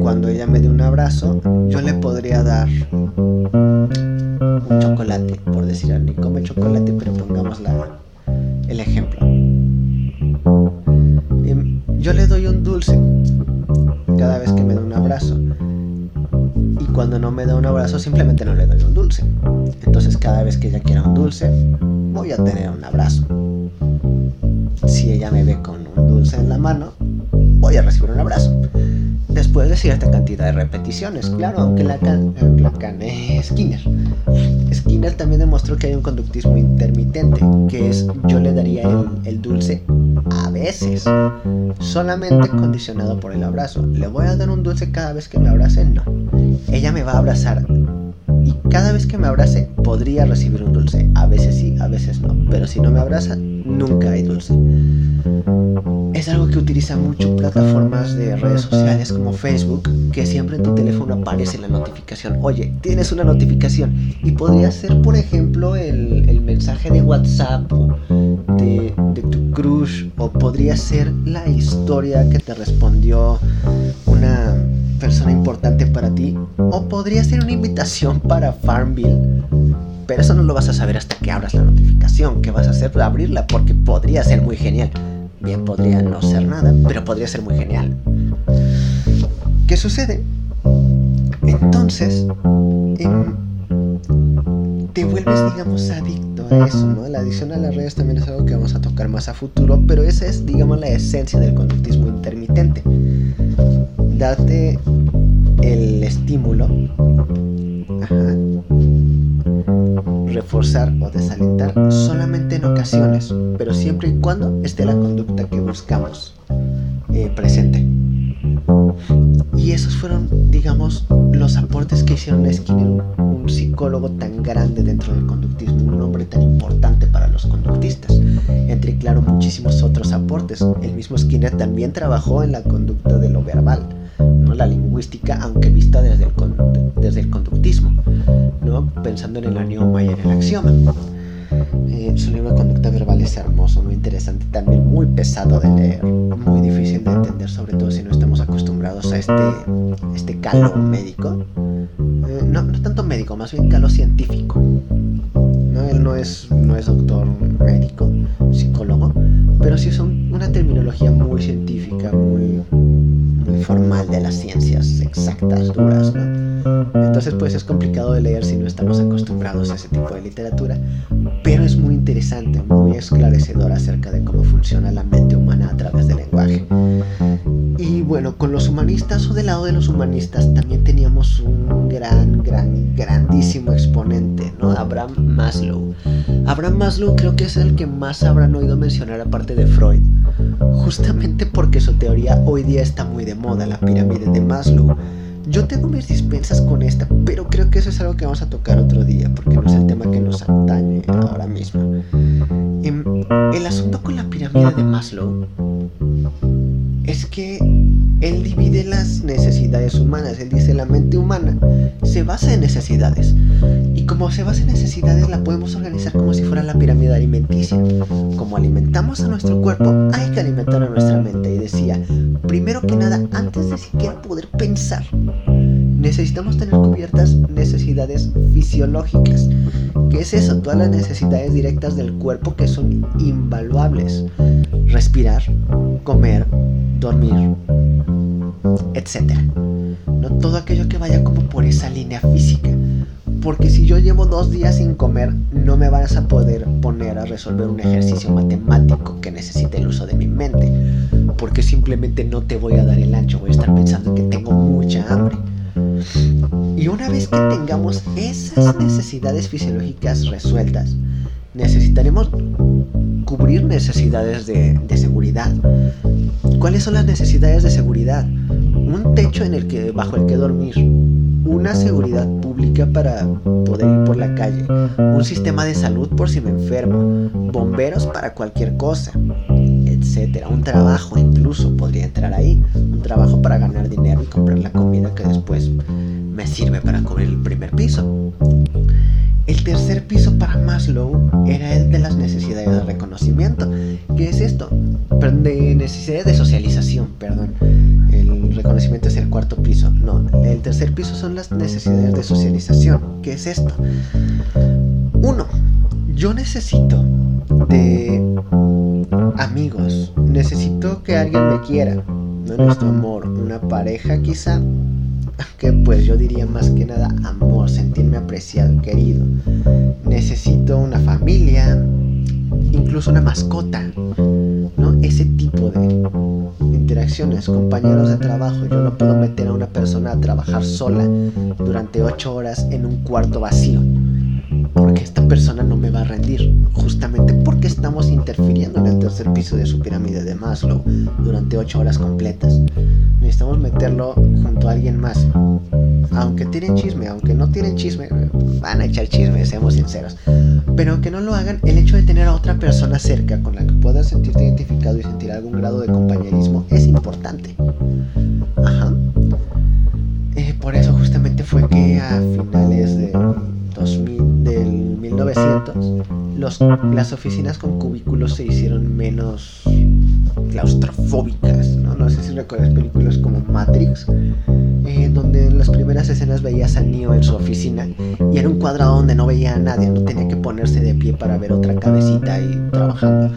cuando ella me dé un abrazo, yo le podría dar un chocolate, por decir. Ni come chocolate, pero pongamos la, el ejemplo. Em, yo le doy un dulce cada vez que me da un abrazo. Y cuando no me da un abrazo, simplemente no le doy un dulce. Entonces cada vez que ella quiera un dulce, voy a tener un abrazo. Si ella me ve con dulce en la mano, voy a recibir un abrazo. Después de cierta cantidad de repeticiones, claro, aunque la Lacan es Skinner. Skinner también demostró que hay un conductismo intermitente, que es yo le daría el, el dulce a veces, solamente condicionado por el abrazo. ¿Le voy a dar un dulce cada vez que me abrace? No. Ella me va a abrazar y cada vez que me abrace podría recibir un dulce. A veces sí, a veces no. Pero si no me abraza, nunca hay dulce. Es algo que utiliza mucho plataformas de redes sociales como Facebook, que siempre en tu teléfono aparece la notificación. Oye, tienes una notificación. Y podría ser, por ejemplo, el, el mensaje de WhatsApp de, de tu crush. O podría ser la historia que te respondió una persona importante para ti. O podría ser una invitación para Farmville. Pero eso no lo vas a saber hasta que abras la notificación. ¿Qué vas a hacer? Abrirla porque podría ser muy genial. Podría no ser nada, pero podría ser muy genial. ¿Qué sucede? Entonces, em, te vuelves, digamos, adicto a eso, ¿no? La adicción a las redes también es algo que vamos a tocar más a futuro, pero esa es, digamos, la esencia del conductismo intermitente. Date el estímulo, reforzar o desalentar solamente en ocasiones, pero siempre y cuando esté la conducta que buscamos eh, presente. Y esos fueron, digamos, los aportes que hicieron Skinner, un psicólogo tan grande dentro del conductismo, un hombre tan importante para los conductistas. Entre, claro, muchísimos otros aportes. El mismo Skinner también trabajó en la conducta de lo verbal ¿no? la lingüística, aunque vista desde el, desde el conductismo, ¿no? pensando en el anioma y en el axioma. Eh, su libro de conducta verbal es hermoso, muy interesante, también muy pesado de leer, muy difícil de entender, sobre todo si no estamos acostumbrados a este, este calo médico. Eh, no, no tanto médico, más bien calo científico. ¿no? Él no es, no es doctor médico, psicólogo, pero sí es una terminología muy científica, muy formal de las ciencias exactas, duras. ¿no? Entonces pues es complicado de leer si no estamos acostumbrados a ese tipo de literatura, pero es muy interesante, muy esclarecedor acerca de cómo funciona la mente humana a través del lenguaje. Y bueno, con los humanistas o del lado de los humanistas también teníamos un gran, gran, grandísimo exponente, ¿no? Abraham Maslow. Abraham Maslow creo que es el que más habrán oído mencionar aparte de Freud, justamente porque su teoría hoy día está muy de moda, la pirámide de Maslow. Yo tengo mis dispensas con esta, pero creo que eso es algo que vamos a tocar otro día, porque no es el tema que nos atañe ahora mismo. Em, el asunto con la pirámide de Maslow es que él divide las necesidades humanas. Él dice la mente humana se basa en necesidades. Como se basa en necesidades, la podemos organizar como si fuera la pirámide alimenticia. Como alimentamos a nuestro cuerpo, hay que alimentar a nuestra mente. Y decía, primero que nada, antes de siquiera poder pensar, necesitamos tener cubiertas necesidades fisiológicas. ¿Qué es eso? Todas las necesidades directas del cuerpo que son invaluables. Respirar, comer, dormir, etc. No todo aquello que vaya como por esa línea física. Porque si yo llevo dos días sin comer, no me vas a poder poner a resolver un ejercicio matemático que necesite el uso de mi mente. Porque simplemente no te voy a dar el ancho, voy a estar pensando que tengo mucha hambre. Y una vez que tengamos esas necesidades fisiológicas resueltas, necesitaremos cubrir necesidades de, seguridad. ¿Cuáles son las necesidades de seguridad? Un techo en el que, bajo el que dormir, una seguridad pública para poder ir por la calle, un sistema de salud por si me enfermo, bomberos para cualquier cosa, etcétera. Un trabajo incluso podría entrar ahí, un trabajo para ganar dinero y comprar la comida que después me sirve para cubrir el primer piso. El tercer piso para Maslow era el de las necesidades de reconocimiento. ¿Qué es esto? De necesidades de socialización, perdón. El reconocimiento es el cuarto piso. No, el tercer piso son las necesidades de socialización. ¿Qué es esto? Uno, yo necesito de amigos. Necesito que alguien me quiera. No nuestro amor, una pareja quizá, que pues yo diría más que nada amor, sentirme apreciado, querido. Necesito una familia, incluso una mascota. Ese tipo de interacciones, compañeros de trabajo. Yo no puedo meter a una persona a trabajar sola durante ocho horas en un cuarto vacío porque esta persona no me va a rendir, justamente porque estamos interfiriendo en el tercer piso de su pirámide de Maslow durante ocho horas completas. Necesitamos meterlo junto a alguien más. Aunque tiren chisme, aunque no tiren chisme, van a echar chisme, seamos sinceros. Pero aunque no lo hagan, el hecho de tener a otra persona cerca con la que puedas sentirte identificado y sentir algún grado de compañerismo es importante. Ajá. Eh, por eso justamente fue que a finales de 2000, del 1900, los, las oficinas con cubículos se hicieron menos claustrofóbicas, ¿no? No sé si recuerdas películas como Matrix, eh, donde en las primeras escenas veías a Neo en su oficina y era un cuadrado donde no veía a nadie, no tenía que ponerse de pie para ver otra cabecita ahí trabajando.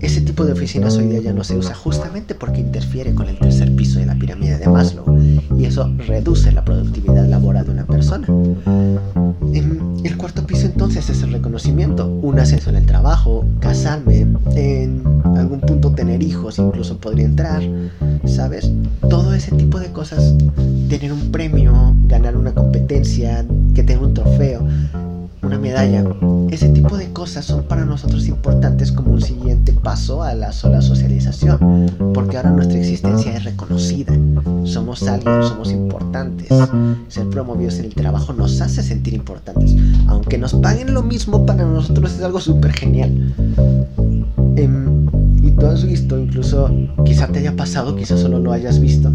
Ese tipo de oficinas hoy día ya no se usa justamente porque interfiere con el tercer piso de la pirámide de Maslow y eso reduce la productividad laboral de una persona. El cuarto es el reconocimiento, un ascenso en el trabajo, casarme, en algún punto tener hijos, incluso podría entrar, ¿sabes? Todo ese tipo de cosas, tener un premio, ganar una competencia, que tenga un trofeo, una medalla. Ese tipo de cosas son para nosotros importantes como un siguiente paso a la sola socialización, porque ahora nuestra existencia es reconocida. Somos alguien, somos importantes. Ser promovidos en el trabajo nos hace sentir importantes. Aunque nos paguen lo mismo, para nosotros es algo súper genial. Em, tú has visto, incluso quizá te haya pasado, quizá solo lo hayas visto,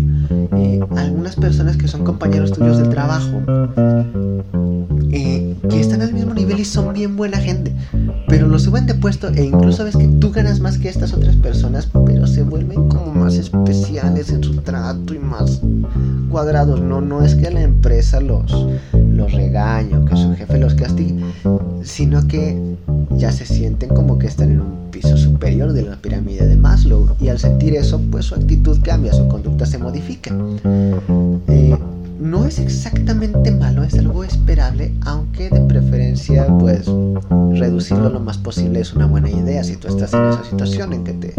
eh, algunas personas que son compañeros tuyos de trabajo, al mismo nivel y son bien buena gente, pero lo suben de puesto e incluso ves que tú ganas más que estas otras personas, pero se vuelven como más especiales en su trato y más cuadrados. No, no es que la empresa los, los regañe o que su jefe los castigue, sino que ya se sienten como que están en un piso superior de la pirámide de Maslow y al sentir eso, pues su actitud cambia, su conducta se modifica. Eh, no es exactamente malo, es algo esperable, aunque de preferencia, pues reducirlo lo más posible es una buena idea. Si tú estás en esa situación en que te,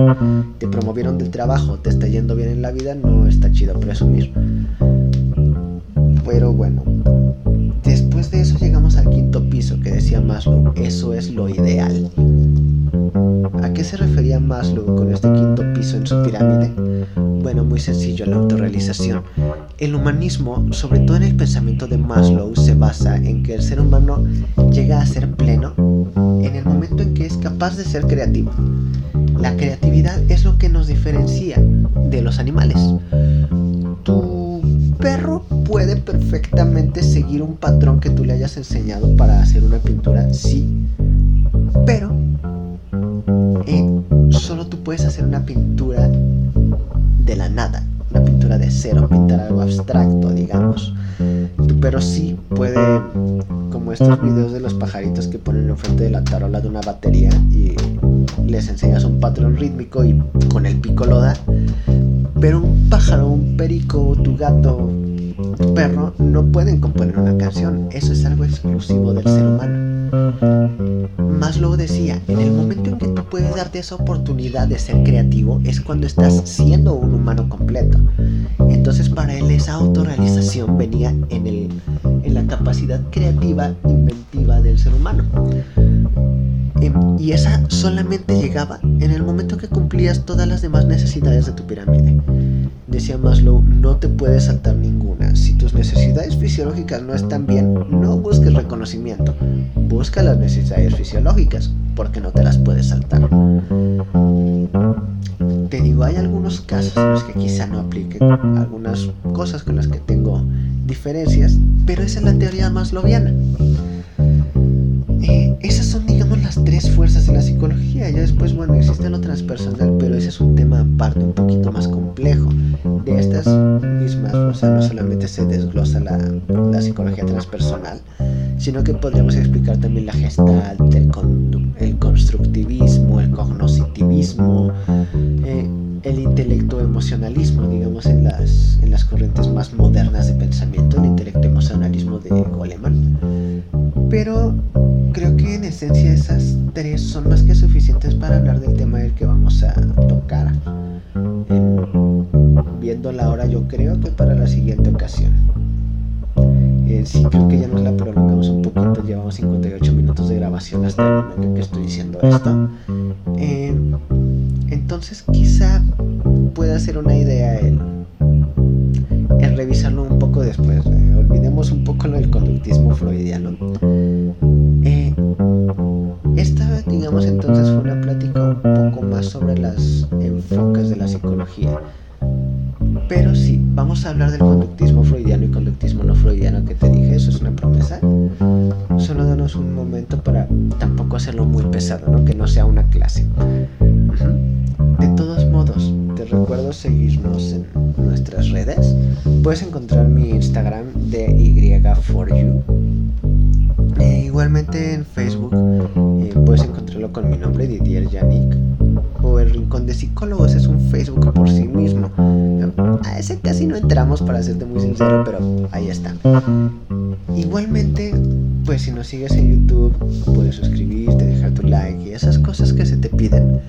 te promovieron del trabajo, te está yendo bien en la vida, no está chido presumir. Pero bueno, después de eso llegamos al quinto piso que decía Maslow, eso es lo ideal. ¿A qué se refería Maslow con este quinto piso en su pirámide? Bueno, muy sencillo, la autorrealización. El humanismo, sobre todo en el pensamiento de Maslow, se basa en que el ser humano llega a ser pleno en el momento en que es capaz de ser creativo. La creatividad es lo que nos diferencia de los animales. Tu perro puede perfectamente seguir un patrón que tú le hayas enseñado para hacer una pintura, sí, pero solo tú puedes hacer una pintura de la nada, una pintura de cero, pintar algo abstracto, digamos. Pero sí puede, como estos videos de los pajaritos que ponen enfrente de la tarola de una batería y les enseñas un patrón rítmico y con el pico lo da. Pero un pájaro, un perico, tu gato, perro no pueden componer una canción. Eso es algo exclusivo del ser humano. Maslow decía, en el momento en que tú puedes darte esa oportunidad de ser creativo es cuando estás siendo un humano completo. Entonces para él esa autorrealización venía en, el, en la capacidad creativa, inventiva del ser humano. Em, y esa solamente llegaba en el momento que cumplías todas las demás necesidades de tu pirámide. Decía Maslow, no te puedes saltar ninguna. Si tus necesidades fisiológicas no están bien, no busques reconocimiento. Busca las necesidades fisiológicas, porque no te las puedes saltar. Te digo, hay algunos casos en los que quizá no apliquen algunas cosas con las que tengo diferencias, pero esa es la teoría maslowiana. Eh, esas son, digamos, las tres fuerzas de la psicología. Ya después, bueno, existe lo transpersonal, pero ese es un tema aparte, un poquito más complejo. De estas mismas, o sea, no solamente se desglosa la, la psicología transpersonal, sino que podríamos explicar también la gestalt, el, el constructivismo, el cognoscitivismo, eh, el intelecto emocionalismo, digamos, en las, en las corrientes más modernas de pensamiento, el intelecto emocionalismo de Goleman. Pero creo que en esencia esas tres son más que suficientes para hablar del tema del que vamos a tocar. viendo la hora, yo creo que para la siguiente ocasión. Eh, sí, creo que ya nos la prolongamos un poquito. Llevamos 58 minutos de grabación hasta el momento en que estoy diciendo esto. Eh, entonces, quizá pueda ser una idea el, el revisarlo un poco después. Eh, olvidemos un poco lo del conductismo freudiano. esta, digamos, entonces fue una plática un poco más sobre los enfoques de la psicología. Pero sí, vamos a hablar del conductismo freudiano y conductismo no freudiano que te dije, eso es una promesa. Solo danos un momento para tampoco hacerlo muy pesado, ¿no? Que no sea una clase. Modos, seguirnos en nuestras redes. Puedes encontrar mi Instagram de Y4U. E igualmente en Facebook eh, puedes encontrarlo con mi nombre, Didier Yannick o el Rincón de Psicólogos es un Facebook por sí mismo. A ese casi no entramos para serte muy sincero, pero ahí está. Igualmente, pues si nos sigues en YouTube, puedes suscribirte, dejar tu like y esas cosas que se te piden.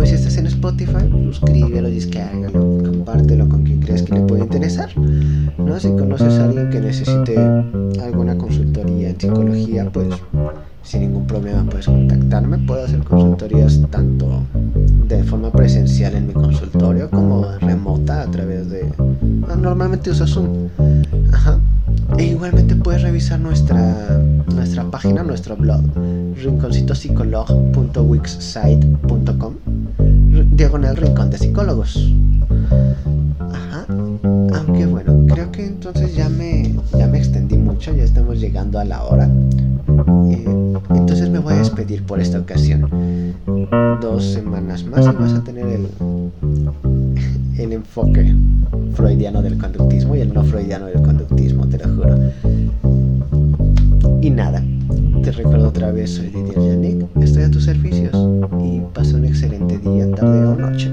Pues si estás en Spotify, suscríbelo, descárgalo, compártelo con quien creas que le puede interesar. ¿no? Si conoces a alguien que necesite alguna consultoría en psicología, pues sin ningún problema puedes contactarme. Puedo hacer consultorías tanto de forma presencial en mi consultorio como remota a través de... Normalmente uso Zoom. Ajá. E igualmente puedes revisar nuestra, nuestra página, nuestro blog, rinconcitopsicolog.wixsite.com, diagonal rincón de psicólogos. Ajá. Aunque bueno, creo que entonces ya me, ya me extendí mucho, ya estamos llegando a la hora. Eh, entonces me voy a despedir por esta ocasión. Dos semanas más y vas a tener el, el enfoque freudiano del conductismo y el no freudiano del conductismo, te lo juro. Y nada, te recuerdo otra vez, soy Didier Nick, estoy a tus servicios y pasa un excelente día, tarde o noche.